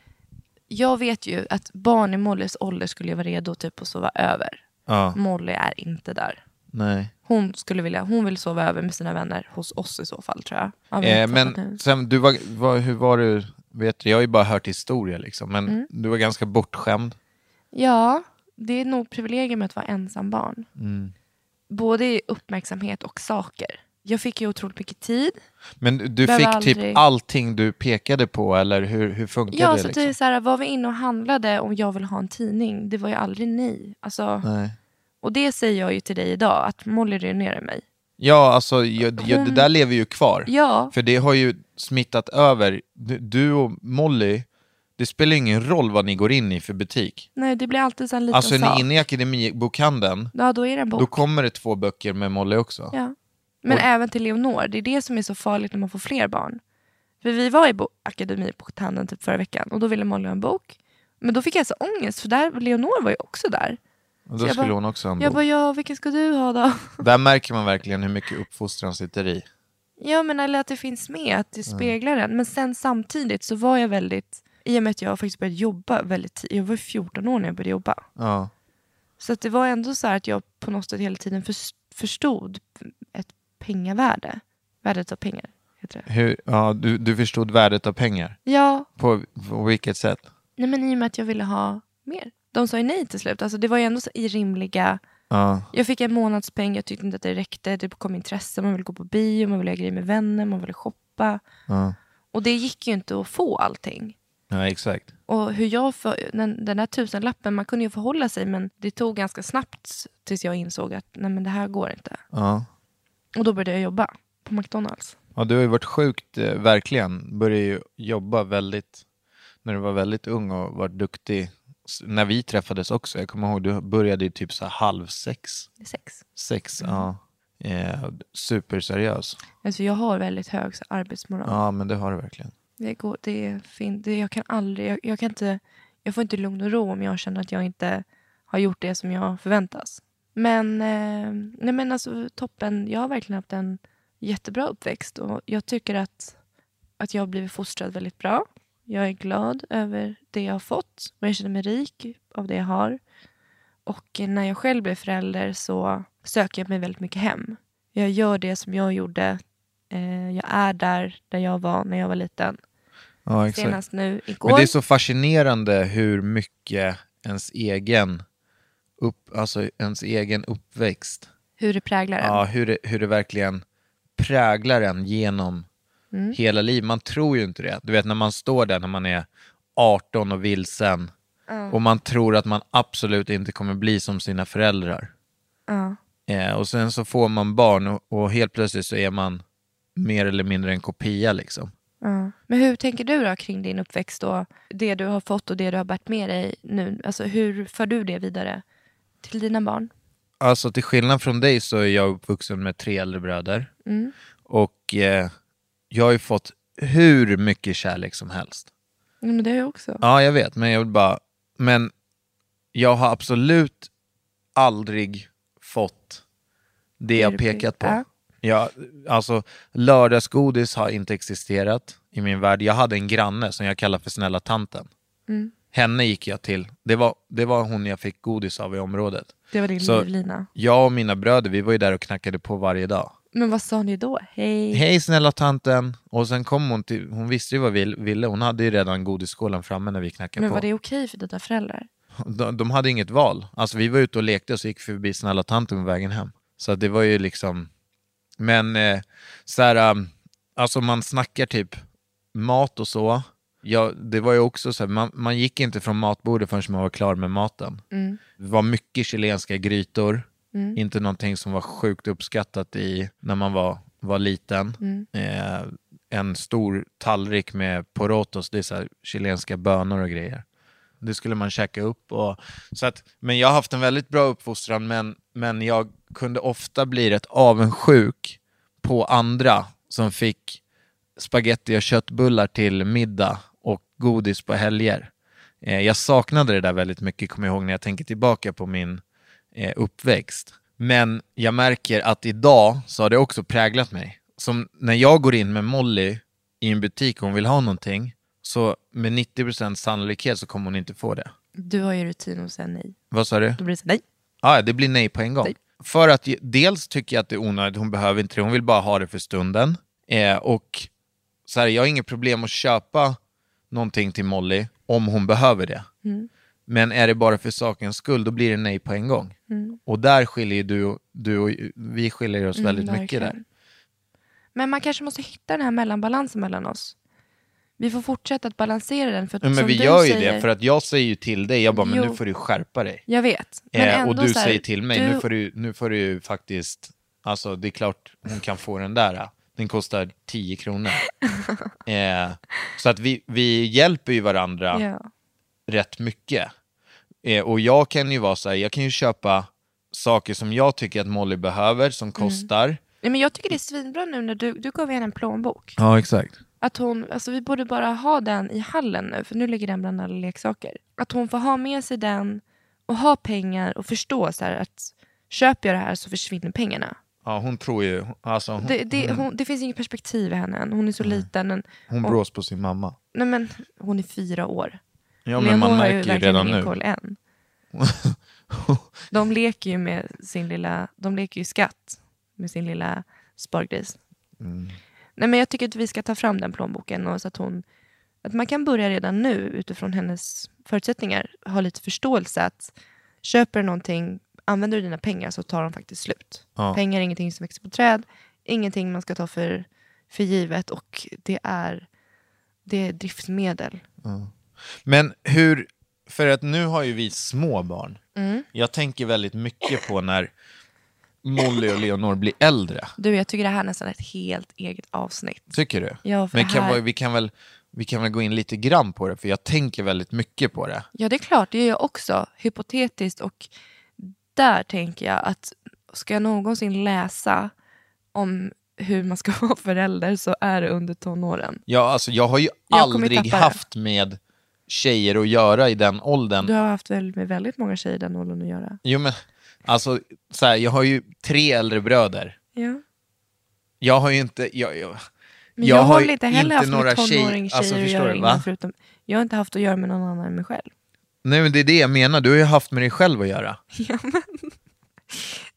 jag vet ju att barn i Mollys ålder skulle vara redo typ att sova över. Ja, Molly är inte där. nej. Hon skulle vilja, hon vill sova över med sina vänner hos oss i så fall tror jag. Ja, vi har Eh, men sen, du var, var, hur var du? Vet du, jag har ju bara hört historia liksom, men Mm. du var ganska bortskämd. Ja, det är nog privilegium att vara ensam barn. Mm. Både i uppmärksamhet och saker. Jag fick ju otroligt mycket tid. Men du Behöver fick typ aldrig- allting du pekade på, eller hur, hur funkar Ja, det? så Liksom? det är så här, var vi inne och handlade om jag vill ha en tidning, det var ju aldrig nej. Alltså, Nej. och det säger jag ju till dig idag, att Molly ruinerar mig. Ja, alltså jag, jag, det där lever ju kvar. Ja, För det har ju smittat över. Du, du och Molly, det spelar ingen roll vad ni går in i för butik. nej det blir alltid så en liten Alltså är sak. ni inne i Akademibokhandeln, Ja, då är det en bok. då kommer det två böcker med Molly också. Ja. Men Och- även till Leonor, det är det som är så farligt när man får fler barn. För vi var i bo- Akademibokhandeln typ förra veckan och då ville Molly ha en bok. Men då fick jag så ångest för där, Leonor var ju också där. Och Så då jag skulle bara- hon också ha en Jag bok. bara, ja vilken ska du ha då? (laughs) Där märker man verkligen hur mycket uppfostran sitter i. Ja men eller att det finns med, att det speglar en. Men sen samtidigt så var jag väldigt, i och med att jag faktiskt började jobba väldigt tidigt, jag var 14 år när jag började jobba. Ja. Så att det var ändå så att jag på något sätt hela tiden förs- förstod pengavärde. Värdet av pengar, heter det. Hur, ja, du, du förstod värdet av pengar. Ja, På, på vilket sätt? nej men i och med att jag ville ha mer. De sa ju nej till slut. Alltså det var ju ändå så i rimliga... Ja. Jag fick en månadspeng, jag tyckte inte att det räckte. Det kom intresse, man ville gå på bio, man ville ha grejer med vänner, man ville shoppa. Ja. Och det gick ju inte att få allting. ja, exakt. Och hur jag för, den, den här tusenlappen, man kunde ju förhålla sig men det tog ganska snabbt tills jag insåg att nej men det här går inte. Ja. Och då började jag jobba på McDonalds. Ja, du har ju varit sjukt, eh, verkligen. Började ju jobba väldigt, när du var väldigt ung och var duktig. S- När vi träffades också, jag kommer ihåg, du började ju typ så här halv sex. Sex. Sex, Mm. ja. Eh, superseriös. Alltså jag har väldigt hög så, arbetsmoral. Ja, men det har du verkligen. Det går, det är fint. Det, jag kan aldrig, jag, jag kan inte, jag får inte lugn och ro om jag känner att jag inte har gjort det som jag förväntas. Men, eh, nej men alltså toppen. Jag har verkligen haft en jättebra uppväxt och jag tycker att, att jag har blivit fostrad väldigt bra. Jag är glad över det jag har fått och jag känner mig rik av det jag har. Och när jag själv blev förälder så söker jag mig väldigt mycket hem. Jag gör det som jag gjorde. Eh, jag är där, där jag var när jag var liten. Ja. Senast nu igår. Men det är så fascinerande hur mycket ens egen, upp, alltså ens egen uppväxt, Hur det präglar en. ja, hur, det, hur det verkligen präglar en genom Mm. hela livet. Man tror ju inte det. Du vet när man står där när man är 18 och vilsen och man tror att man absolut inte kommer bli som sina föräldrar. Ja. Eh, och sen så får man barn och, och helt plötsligt så är man mer eller mindre en kopia liksom. Ja. Men hur tänker du då kring din uppväxt och det du har fått och det du har bärt med dig nu? Alltså hur för du det vidare till dina barn? Alltså till skillnad från dig så är jag uppvuxen med tre äldre bröder. Mm. Och eh, jag har ju fått hur mycket kärlek som helst. Men det har jag också. Ja, jag vet, men jag vill bara... Men jag har absolut aldrig fått det jag pekat på. Ja. Jag, alltså, lördagsgodis har inte existerat i min värld. Jag hade en granne som jag kallar för snälla tanten. Mm. Henne gick jag till. Det var, det var hon jag fick godis av i området. Det var din Så- livlina. Jag och mina bröder, vi var ju där och knackade på varje dag. Men vad sa ni då? Hej. Hej snälla tanten. Och sen kom hon till, hon visste ju vad vi ville. Hon hade ju redan godisskålen framme när vi knackade Men på. var det okej för dina föräldrar? De, de hade inget val. Alltså vi var ute och lekte och så gick vi förbi snälla tanten på vägen hem. Så det var ju liksom... Men eh, så här, um, alltså man snackar typ mat och så. Ja, det var ju också så här, man, man gick inte från matbordet förrän man var klar med maten. Mm. Det var mycket chilenska grytor. Inte någonting som var sjukt uppskattat i när man var, var liten. Mm. Eh, en stor tallrik med porotos, det är så här chilenska bönor och grejer. Det skulle man käka upp. Och, så att, men jag har haft en väldigt bra uppfostran, men, men jag kunde ofta bli rätt avundsjuk på andra som fick spaghetti och köttbullar till middag godis på helger. Eh, jag saknade det där väldigt mycket, kommer jag ihåg när jag tänker tillbaka på min eh, uppväxt. Men jag märker att idag så har det också präglat mig. Som när jag går in med Molly i en butik och hon vill ha någonting, så med 90% sannolikhet så kommer hon inte få det. Du har ju rutin att säga nej. Vad sa du? Då blir det så nej. Ja, det blir nej på en gång. Nej. För att dels tycker jag att det är onödigt, hon behöver inte det, hon vill bara ha det för stunden. Eh, och så här, jag har inget problem att köpa någonting till Molly om hon behöver det. Mm. Men är det bara för sakens skull, då blir det nej på en gång. Och där skiljer du, du och vi skiljer oss väldigt Mm, mycket där. Men man kanske måste hitta den här mellanbalansen mellan oss. Vi får fortsätta att balansera den. För att, men som vi gör ju säger, det, för att jag säger ju till dig, jag bara, men Jo. nu får du skärpa dig. Jag vet. Eh, och du här, säger till mig, du, nu, får du, nu får du faktiskt, alltså det är klart hon kan få den där. Den kostar 10 kronor. (laughs) eh, så att vi, vi hjälper ju varandra Ja. rätt mycket. Eh, och jag kan ju vara så här, jag kan ju köpa saker som jag tycker att Molly behöver, som Mm. kostar. Nej, men jag tycker det är svinbra nu när du, du gav henne en plånbok. Ja, exakt. Att hon, alltså vi borde bara ha den i hallen nu, för nu ligger den bland alla leksaker. Att hon får ha med sig den och ha pengar och förstå så här att köper jag det här så försvinner pengarna. Ja, hon tror ju, alltså hon, Det, det, hon, det finns inget perspektiv i henne än. Hon är så liten. Men, hon och- brås på sin mamma. nej men, hon är fyra år. Ja, men Leonor man har ju märker ju redan ingen nu. koll än. (laughs) De leker ju med sin lilla, de leker ju skatt med sin lilla spargris. Mm. Nej, men jag tycker att vi ska ta fram den plånboken och så att hon att man kan börja redan nu utifrån hennes förutsättningar ha lite förståelse att köper någonting, använder du dina pengar så tar de faktiskt slut. Ja. Pengar är ingenting som växer på träd, ingenting man ska ta för, för givet och det är, det är driftsmedel. Men hur, för att nu har ju vi små barn. Mm. Jag tänker väldigt mycket på när Molly och Leonor blir äldre. Du, jag tycker det här är nästan ett helt eget avsnitt. Tycker du? Ja, för Men kan, här- vi, vi, kan väl, vi kan väl gå in lite grann på det, för jag tänker väldigt mycket på det. Ja, det är klart. Det gör jag också. Hypotetiskt. Och där tänker jag att ska jag någonsin läsa om hur man ska (laughs) vara förälder så är det under tonåren. Ja, alltså, jag har ju Jag aldrig haft med tjejer att göra i den åldern. Du har haft väl med väldigt många tjejer i den åldern att göra. Jo, men, alltså, så här, jag har ju tre äldre bröder. Ja. Jag har ju inte... Jag, jag, Men jag, har har väl inte heller haft några med tjej- tonåringstjejer alltså, att göra innan. Förutom, jag har inte haft att göra med någon annan än mig själv. Nej, men det är det jag menar. Du har ju haft med dig själv att göra. (laughs) Ja, men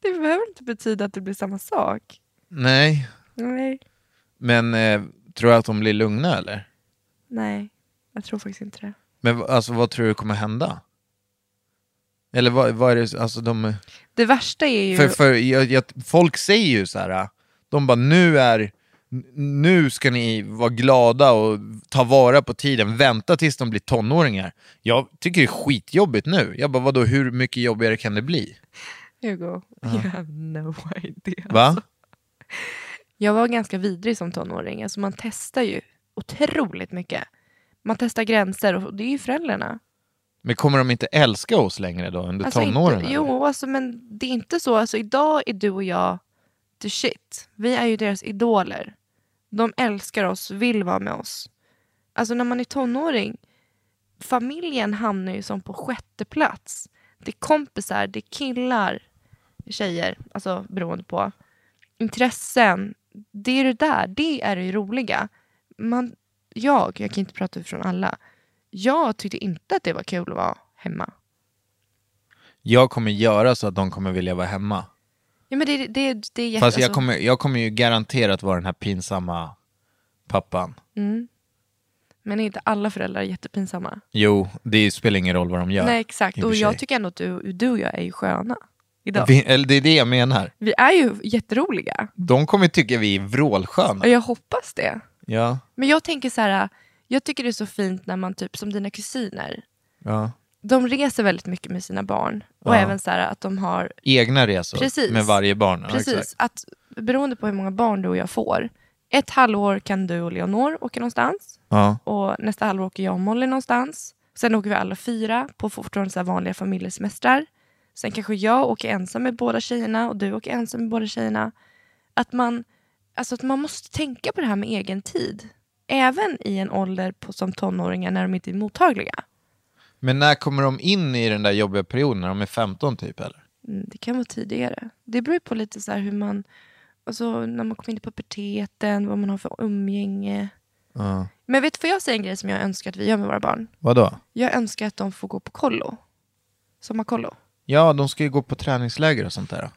det behöver inte betyda att det blir samma sak. Nej, Nej. men eh, tror du att de blir lugna eller? Nej, jag tror faktiskt inte det. Men alltså vad tror du kommer hända? Eller vad, vad är det, alltså de... Det värsta är ju... För, för jag, jag, folk säger ju så här, de bara nu är, nu ska ni vara glada och ta vara på tiden, vänta tills de blir tonåringar. Jag tycker det är skitjobbigt nu. Jag bara vadå, hur mycket jobbigare kan det bli? Hugo, you have no idea. Va? Jag var ganska vidrig som tonåring. Alltså man testar ju otroligt mycket. Man testar gränser och det är ju föräldrarna. Men kommer de inte älska oss längre då under Alltså tonåren? inte, jo, alltså, men det är inte så. Alltså, idag är du och jag the shit. Vi är ju deras idoler. De älskar oss, vill vara med oss. Alltså när man är tonåring, familjen hamnar ju som på sjätte plats. Det är kompisar, det är killar, tjejer, alltså beroende på. Intressen, det är det där, det är det roliga. Man, jag, jag kan inte prata utifrån alla, jag tyckte inte att det var kul att vara hemma. Jag kommer göra så att de kommer vilja vara hemma. Ja, men det, det, det är jätte... Fast jag alltså- kommer, jag kommer ju garanterat vara den här pinsamma pappan. mm. Men är inte alla föräldrar jättepinsamma? Jo, det spelar ingen roll vad de gör. Nej, exakt. och jag tycker ändå att du, du och jag är ju sköna idag. Vi, eller det är det jag menar. Vi är ju jätteroliga. De kommer tycka vi är vrålsköna. Och jag hoppas det. Ja, Men jag tänker så här, jag tycker det är så fint när man typ som dina kusiner, ja. De reser väldigt mycket med sina barn. Och Ja. även så här att de har, Egna resor Precis. med varje barn. Ja, precis, exakt. att beroende på hur många barn du och jag får, ett halvår kan du och Leonor åka någonstans. Ja. Och nästa halvår åker jag och Molly någonstans. Sen åker vi alla fyra på fortfarande så vanliga familjesemestrar. Sen kanske jag åker ensam med båda tjejerna och du åker ensam med båda tjejerna. Att man, alltså att man måste tänka på det här med egen tid. Även i en ålder på, som tonåringar när de inte är mottagliga. Men när kommer de in i den där jobbiga perioden? När de är 15 typ eller? Mm, Det kan vara tidigare. Det beror på lite så här hur man, alltså när man kommer in i puberteten, vad man har för umgänge. Ja. Men vet du, får jag säga en grej som jag önskar att vi gör med våra barn? Vadå? Jag önskar att de får gå på kollo. Sommarkollo. Ja, de ska ju gå på träningsläger och sånt där.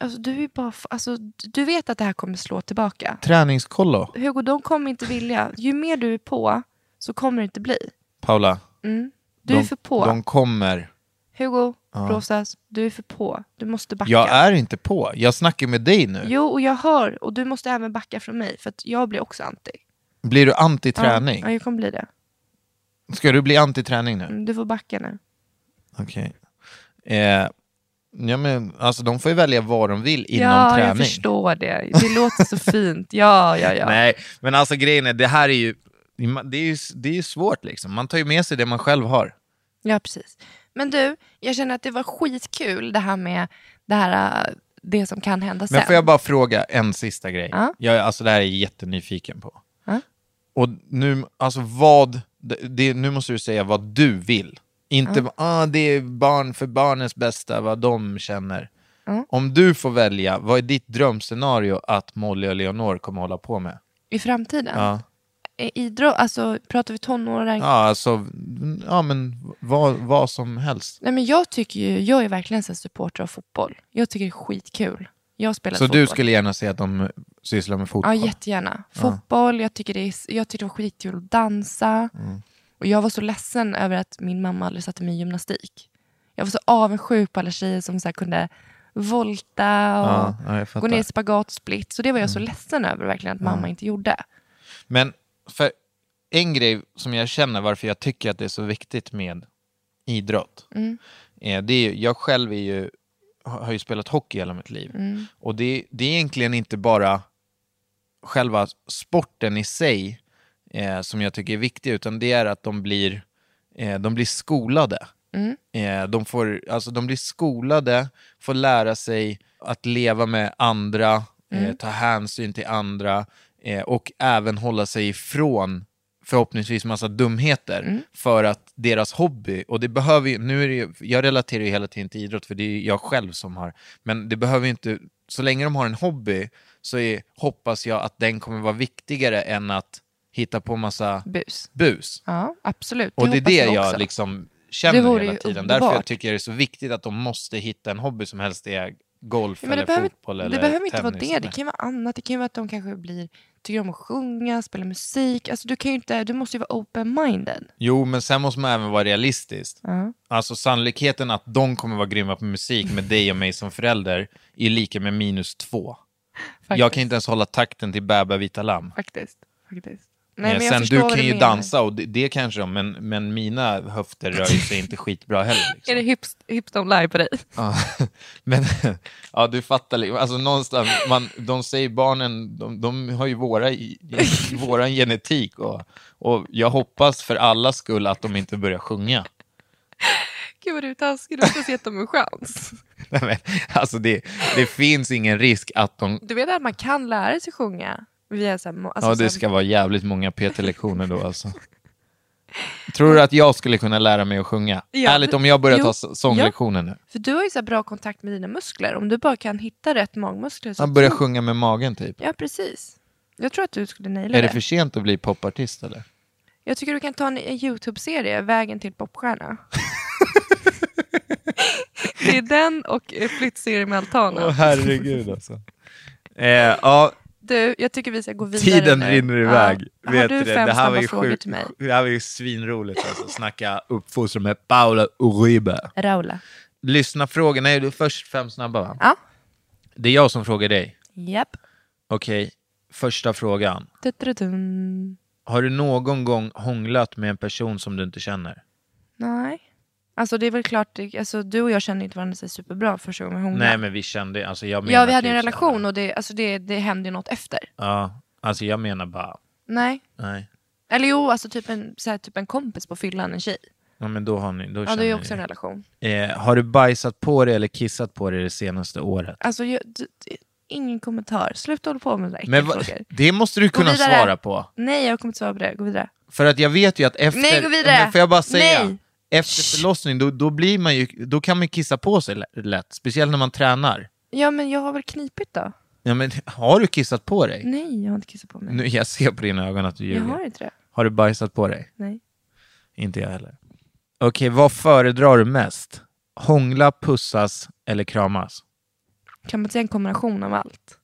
Alltså, du, är bara, alltså, du vet att det här kommer slå tillbaka. Träningskollo. Hugo, de kommer inte vilja. Ju mer du är på så kommer det inte bli. Paula, Mm. Du de, är för på. de kommer. Hugo, Rosas, du är för på. Du måste backa. Jag är inte på. Jag snackar med dig nu. Jo, och jag hör. Och du måste även backa från mig. För att jag blir också anti. Blir du anti-träning? Ja, jag kommer bli det. Ska du bli anti-träning nu? Mm, Du får backa nu. Okej. Eh, ja, men alltså de får ju välja vad de vill inom ja, träning. jag förstår det. Det låter så (laughs) fint. Ja, ja, ja. Nej, men alltså grejen är, det här är ju, det är ju, det är ju svårt liksom. Man tar ju med sig det man själv har. Ja, precis. Men du, jag känner att det var skitkul det här med det, här, äh, det som kan hända sen. Men får jag bara fråga en sista grej? Ja. Jag, alltså det här är jag jättenyfiken på. Ja. Och nu, alltså vad, det, det, nu måste du säga vad du vill. Inte, ah, det är barn för barnens bästa, vad de känner. Ja. Om du får välja, vad är ditt drömscenario att Molly och Leonor kommer hålla på med? I framtiden? Ja, Idrott, alltså pratar vi tonåringar? ja alltså, ja men vad, vad som helst. Nej, men jag tycker ju, jag är verkligen en supporter av fotboll. Jag tycker det är skitkul. Jag spelar Så fotboll. du skulle gärna se att de sysslar med Ja, fotboll? jättegärna. Fotboll, jag tycker, det är, jag tycker det var skitkul att dansa. Mm. Och jag var så ledsen över att min mamma aldrig satte mig i gymnastik. Jag var så avundsjuk på alla tjejer som så kunde volta och Ja, ja, gå ner i spagat split. Så det var jag så ledsen över verkligen att mamma inte gjorde. Men för en grej som jag känner varför jag tycker att det är så viktigt med idrott. Mm. Eh, det är, jag själv är ju, har har ju spelat hockey hela mitt liv. Mm. Och det, det är egentligen inte bara själva sporten i sig eh, som jag tycker är viktig, utan det är att de blir, eh, de blir skolade. Mm. Eh, de, får, alltså, de blir skolade, får lära sig att leva med andra, eh, Mm. ta hänsyn till andra eh, och även hålla sig ifrån förhoppningsvis massa dumheter Mm. för att deras hobby, och det behöver ju, nu är det ju, jag relaterar ju hela tiden till idrott för det är jag själv som har, men det behöver ju inte, så länge de har en hobby så är, hoppas jag att den kommer vara viktigare än att hitta på massa Bus. bus. Ja, absolut. Och det är det jag jag liksom Det känner hela tiden. underbart. Därför jag tycker det är så viktigt att de måste hitta en hobby som helst är golf Ja, eller det behöver, fotboll eller det behöver inte vara det. Det kan ju vara annat. Det kan ju vara att de kanske blir, tycker om att sjunga, spela musik. Alltså, du, kan inte, du måste ju vara open-minded. Jo, men sen måste man även vara realistisk. Ja. Alltså sannolikheten att de kommer vara grymma på musik med dig och mig som förälder är lika med minus två. Jag Faktiskt. kan inte ens hålla takten till Bäba vita lamm. Faktiskt. Faktiskt. Eh, Nej, men jag Sen du kan ju dansa och det, det kanske de, men, men mina höfter rör ju sig inte skitbra heller. (laughs) Liksom. Är det hips, hips don't lie på dig? (laughs) Ja, men ja, du fattar. Alltså någonstans, man, de säger barnen, de, de har ju våra, (laughs) våran genetik och, och jag hoppas för allas skull att de inte börjar sjunga. Gud vad du är taskig, du har inte gett dem en chans. Nej, men, alltså det, det finns ingen risk att de... Du vet att man kan lära sig sjunga? Via så här, alltså Ja, det här- ska vara jävligt många PT-lektioner då alltså. Tror du att jag skulle kunna lära mig att sjunga? Ja, Ärligt, om jag börjar jo, ta sånglektioner nu. För du har ju så här bra kontakt med dina muskler. Om du bara kan hitta rätt magmuskler. Så Jag börjar tror- sjunga med magen typ. Ja, precis. Jag tror att du skulle naila Är det. det för sent att bli popartist eller? Jag tycker du kan ta en, YouTube-serie, Vägen till popstjärna. (laughs) det är den och flyttserien med altanen. herregud alltså. Eh, ja, Du, jag tycker vi ska gå vidare tiden nu. rinner iväg. Ja. Vet Har du det? fem det här var ju frågor till mig? Det här var ju svinroligt alltså. Snacka uppfostran med Paula Uribe. Raula. Lyssna frågor. Nej, du först fem snabba va? Ja. Det är jag som frågar dig. Japp. Okej, första frågan. Tuttrutun. Har du någon gång hånglat med en person som du inte känner? Nej. Alltså det är väl klart, alltså, du och jag känner inte varandra så superbra första gången vi hånglade. Nej, men vi kände, alltså jag menar Ja, vi hade typ en här- relation och det, alltså det, det hände ju något efter. Ja, alltså jag menar bara, Nej. nej. Eller jo, alltså typ en, så här, typ en kompis på fyllan, en tjej. Ja, men då har ni, då Ja, känner det är också en relation. Eh, har du bajsat på dig eller kissat på dig det senaste året? Alltså, jag, d- d- ingen kommentar. Sluta hålla på med sådana Men va, äckelfrågor. (laughs) det måste du kunna vidare. svara på. Nej, jag kommer inte svara på det. Gå vidare. För att jag vet ju att efter... Nej, gå vidare. Men får jag bara säga? Nej. Efter förlossning, då, då, blir man ju, då kan man kissa på sig lä- lätt. Speciellt när man tränar. Ja, men jag har väl knipit då? Ja, men, (laughs) har du kissat på dig? Nej, jag har inte kissat på mig. Nu, jag ser på dina ögon att du jag ljuger. har inte det. Har du bajsat på dig? Nej. Inte jag heller. Okej, vad föredrar du mest? Hångla, pussas eller kramas? Kan man säga en kombination av allt?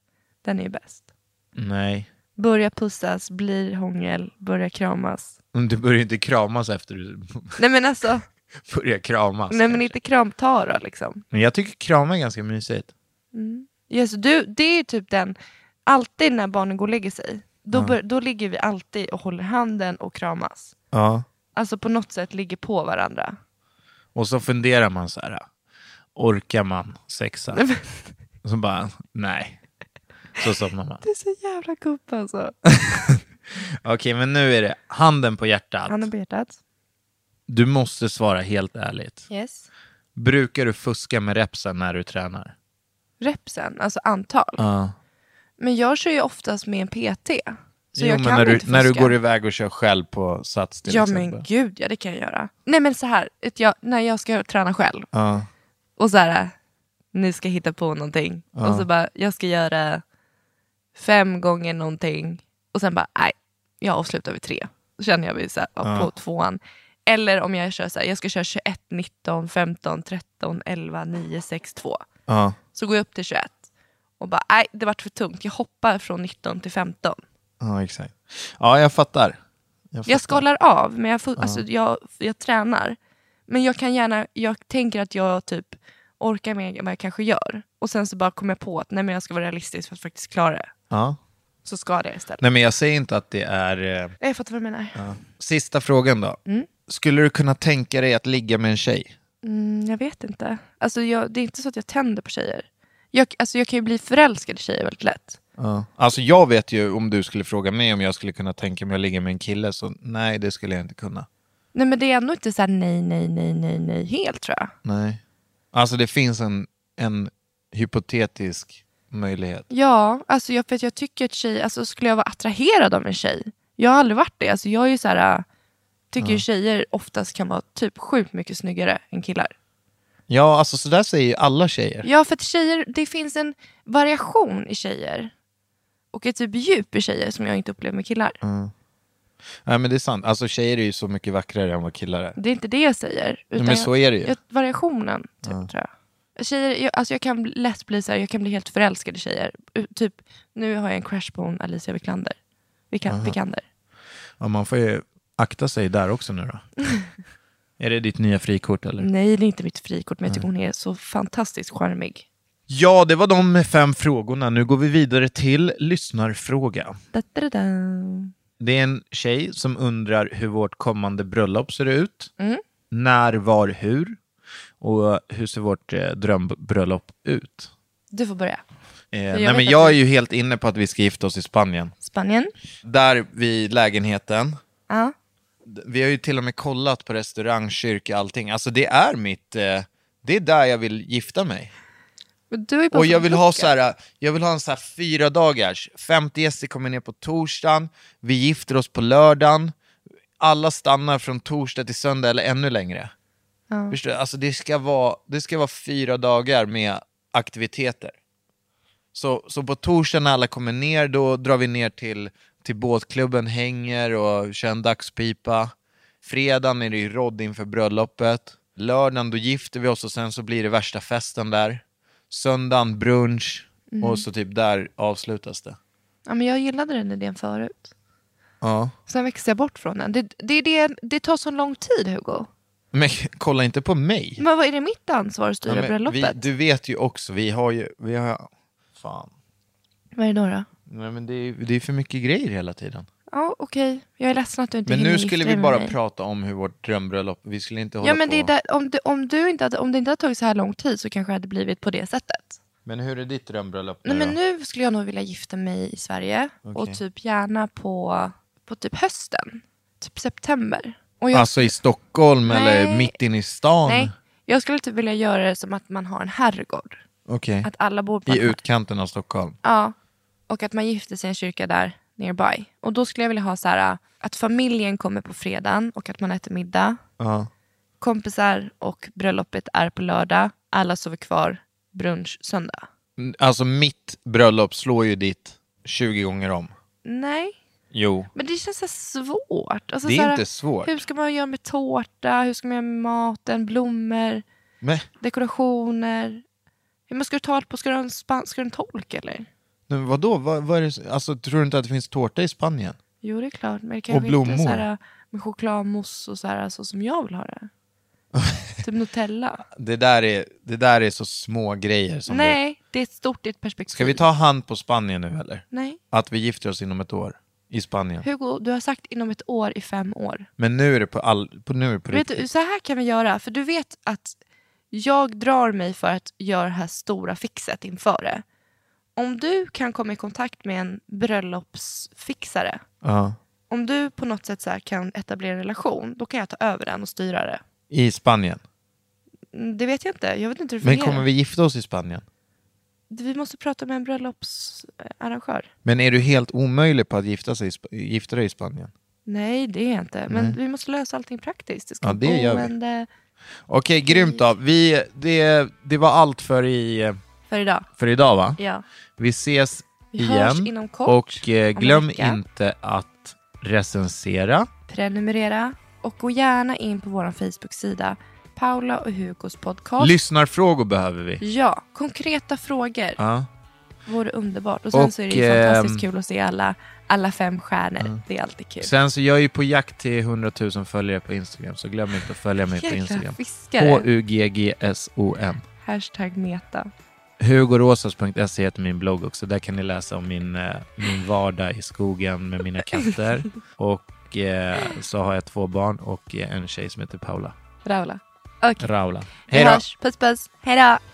Den är ju bäst. Nej. Börja pussas, blir hångel, börja kramas. Men Du börjar inte kramas efter du Nej men alltså, (laughs) börjar kramas. nej men inte kramta då liksom. Men jag tycker krama är ganska mysigt. Yes, du, det är ju typ den, alltid när barnen går och lägger sig, då, bör, då ligger vi alltid och håller handen och kramas. Ja. Alltså på något sätt ligger på varandra. Och så funderar man så här. Orkar man sexa? (laughs) Och så bara, nej. Så somnar man. Det är så jävla gubb alltså. (laughs) Okej, men nu är det handen på hjärtat. Handen på hjärtat. Du måste svara helt ärligt. Yes. Brukar du fuska med repsen när du tränar? Repsen, alltså antal. Ja. Men jag kör ju oftast med en PT. Så jo, jag men kan när du, inte när du fuska. går iväg och kör själv på sats till Ja exempel. men gud, ja det kan jag göra. Nej men så här, jag, när jag ska träna själv Ja. och så här, nu ska hitta på någonting. Och så bara, jag ska göra fem gånger någonting. Och sen bara, nej, jag avslutar vid tre. Då känner jag mig så här, ja, på tvåan. Eller om jag kör så här, jag ska köra 21, 19, 15, 13, 11, 9, 6, 2. Ja. Så går jag upp till 21 och bara, nej det vart för tungt. Jag hoppar från 19 till 15. ja, exakt. Ja, jag fattar. Jag, fattar. Jag skalar av, men jag, fu- alltså, jag, jag tränar. Men jag kan gärna, jag tänker att jag typ orkar mer än vad jag kanske gör. Och sen så bara kommer jag på att nej, men jag ska vara realistisk för att faktiskt klara det. Ja. Så ska det istället. Nej, men jag säger inte att det är... Eh... Jag fattar vad du menar. Sista frågan då. Mm. Skulle du kunna tänka dig att ligga med en tjej? Mm, jag vet inte. Alltså, jag, det är inte så att jag tänder på tjejer. Jag, alltså, jag kan ju bli förälskad i tjejer väldigt lätt. Ja. Alltså jag vet ju om du skulle fråga mig om jag skulle kunna tänka mig att ligga med en kille, så nej det skulle jag inte kunna. Nej men det är ändå inte så här nej, nej, nej, nej, nej helt tror jag. Nej. Alltså det finns en, en hypotetisk möjlighet. Ja, alltså jag, för att jag tycker att tjej, alltså skulle jag vara attraherad av en tjej? Jag har aldrig varit det. Alltså jag är ju så här, äh, tycker ju tjejer oftast kan vara typ sjukt mycket snyggare än killar. Ja, alltså så där säger ju alla tjejer. Ja, för att tjejer, det finns en variation i tjejer. Och ett typ djup i tjejer som jag inte upplever med killar. Nej men det är sant, alltså tjejer är ju så mycket vackrare än vad killar är. Det är inte det jag säger. Utan men så är det ju. variationen, typ, tror jag. Tjejer, jag, alltså jag kan lätt bli så här, jag kan bli helt förälskad i tjejer. Typ, nu har jag en crush på hon Alicia Vikander. Vikan, Vikander. Ja, man får ju akta sig där också nu då. (laughs) är det ditt nya frikort eller? Nej, det är inte mitt frikort, men jag tycker hon är så fantastiskt charmig. Ja, det var de fem frågorna. Nu går vi vidare till lyssnarfråga. Da, da, da. Det är en tjej som undrar hur vårt kommande bröllop ser ut. Mm. När, var, hur? Och hur ser vårt eh, drömbröllop ut? Du får börja. Eh, jag nej, men jag är ju helt inne på att vi ska gifta oss i Spanien. Spanien. Där vid lägenheten. Ja. Vi har ju till och med kollat på restaurang, kyrka, allting. Alltså det är mitt... Eh, det är där jag vill gifta mig. Och jag vill ha så här, jag vill ha en så här fyra dagars. 50 gäster kommer ner på torsdagen, vi gifter oss på lördagen, alla stannar från torsdag till söndag eller ännu längre. Ja. Förstår du? Alltså det ska, vara, det ska vara fyra dagar med aktiviteter. Så, så på torsdag när alla kommer ner, då drar vi ner till, till båtklubben, hänger och kör en dagspipa. Fredagen är det ju rodd inför bröllopet. Lördagen då gifter vi oss och sen så blir det värsta festen där. Söndagen brunch och så typ där avslutas det. Ja, men jag gillade den idén förut. Ja. Sen växte jag bort från den. Det, det, det, det tar så lång tid, Hugo. Men kolla inte på mig. Men vad är det mitt ansvar att styra Ja, men bröllopet? vi, du vet ju också, vi har ju... Vi har, fan. Vad är det då? då? Nej, men det är, det är för mycket grejer hela tiden. Ja, okej. Jag är ledsen att du inte Men hinner nu gifta skulle dig vi med bara mig. prata om hur vårt drömbröllop, vi skulle inte hålla Ja, men på. det är där, om, du, om, du inte hade, om det inte hade tagit så här lång tid så kanske det hade blivit på det sättet. Men hur är ditt drömbröllop nu Nej, men då? nu skulle jag nog vilja gifta mig i Sverige och Okej. typ gärna på, på typ hösten. Typ september. Jag, Alltså i Stockholm eller Nej. mitt inne i stan? nej, jag skulle typ vilja göra det som att man har en herrgård. Okej. Att alla bor på I en utkanten av Stockholm? Ja, och att man gifter sig i en kyrka där nearby. Och då skulle jag vilja ha så här att familjen kommer på fredagen och att man äter middag. Ja. Kompisar och bröllopet är på lördag. Alla sover kvar. Brunch söndag. Alltså mitt bröllop slår ju ditt 20 gånger om. Nej, Jo. men det känns så svårt. Alltså, Det är så här, inte svårt. Hur ska man göra med tårta? Hur ska man göra med maten? Blommor? Men, Dekorationer? Hur man ska du ta på? Ska du ha en, span- ska du en tolk eller? men vadå? Vad, vad är det, alltså, tror du inte att det finns tårta i Spanien? Jo, det är klart. Men det kanske inte är blommor. så här, med chokladmousse och så här, så som jag vill ha det. (laughs) typ Nutella. Det där är, det där är så små grejer. Som Nej, det är ett stort i ett perspektiv. Ska vi ta hand på Spanien nu eller? Nej. Att vi gifter oss inom ett år i Spanien. Hugo, du har sagt inom ett år i fem år. Men nu är det på, all, på, nu är det på Vet riktigt. du, så här kan vi göra, för du vet att jag drar mig för att göra det här stora fixet inför det. Om du kan komma i kontakt med en bröllopsfixare, Ja. om du på något sätt så här kan etablera en relation, då kan jag ta över den och styra det. I Spanien. Mm, Det vet jag inte, jag vet inte hur det Men fungerar. kommer vi gifta oss i Spanien? Vi måste prata med en bröllopsarrangör. Men är du helt omöjlig på att gifta, sig, gifta dig i Spanien? Nej, det är jag inte. Men Nej. vi måste lösa allting praktiskt. Det ska Ja, det gör vi. Okej, grymt då. Vi, det, det var allt för, i, För idag. för idag va? Ja. Vi ses Vi igen. inom kort. Och eh, glöm inte att recensera. Prenumerera och gå gärna in på vår Facebook-sida Paula och Hugos podcast. Lyssnarfrågor behöver vi. ja, konkreta frågor Ja. vore underbart. Och sen Och, så är det ju ehm, fantastiskt kul att se alla, alla fem stjärnor. Det är alltid kul. Sen så jag är ju på jakt till 100 000 följare på Instagram, så glöm inte att följa mig på Instagram. H-U-G-G-S-O-N. Hashtag meta. Hugorosas.se heter min blogg också. Där kan ni läsa om min, eh, min vardag i skogen med mina katter. (laughs) och eh, så har jag två barn och eh, en tjej som heter Paula. Raula. Okej, Raula. Hej då! hörs. Puss puss. Hej då!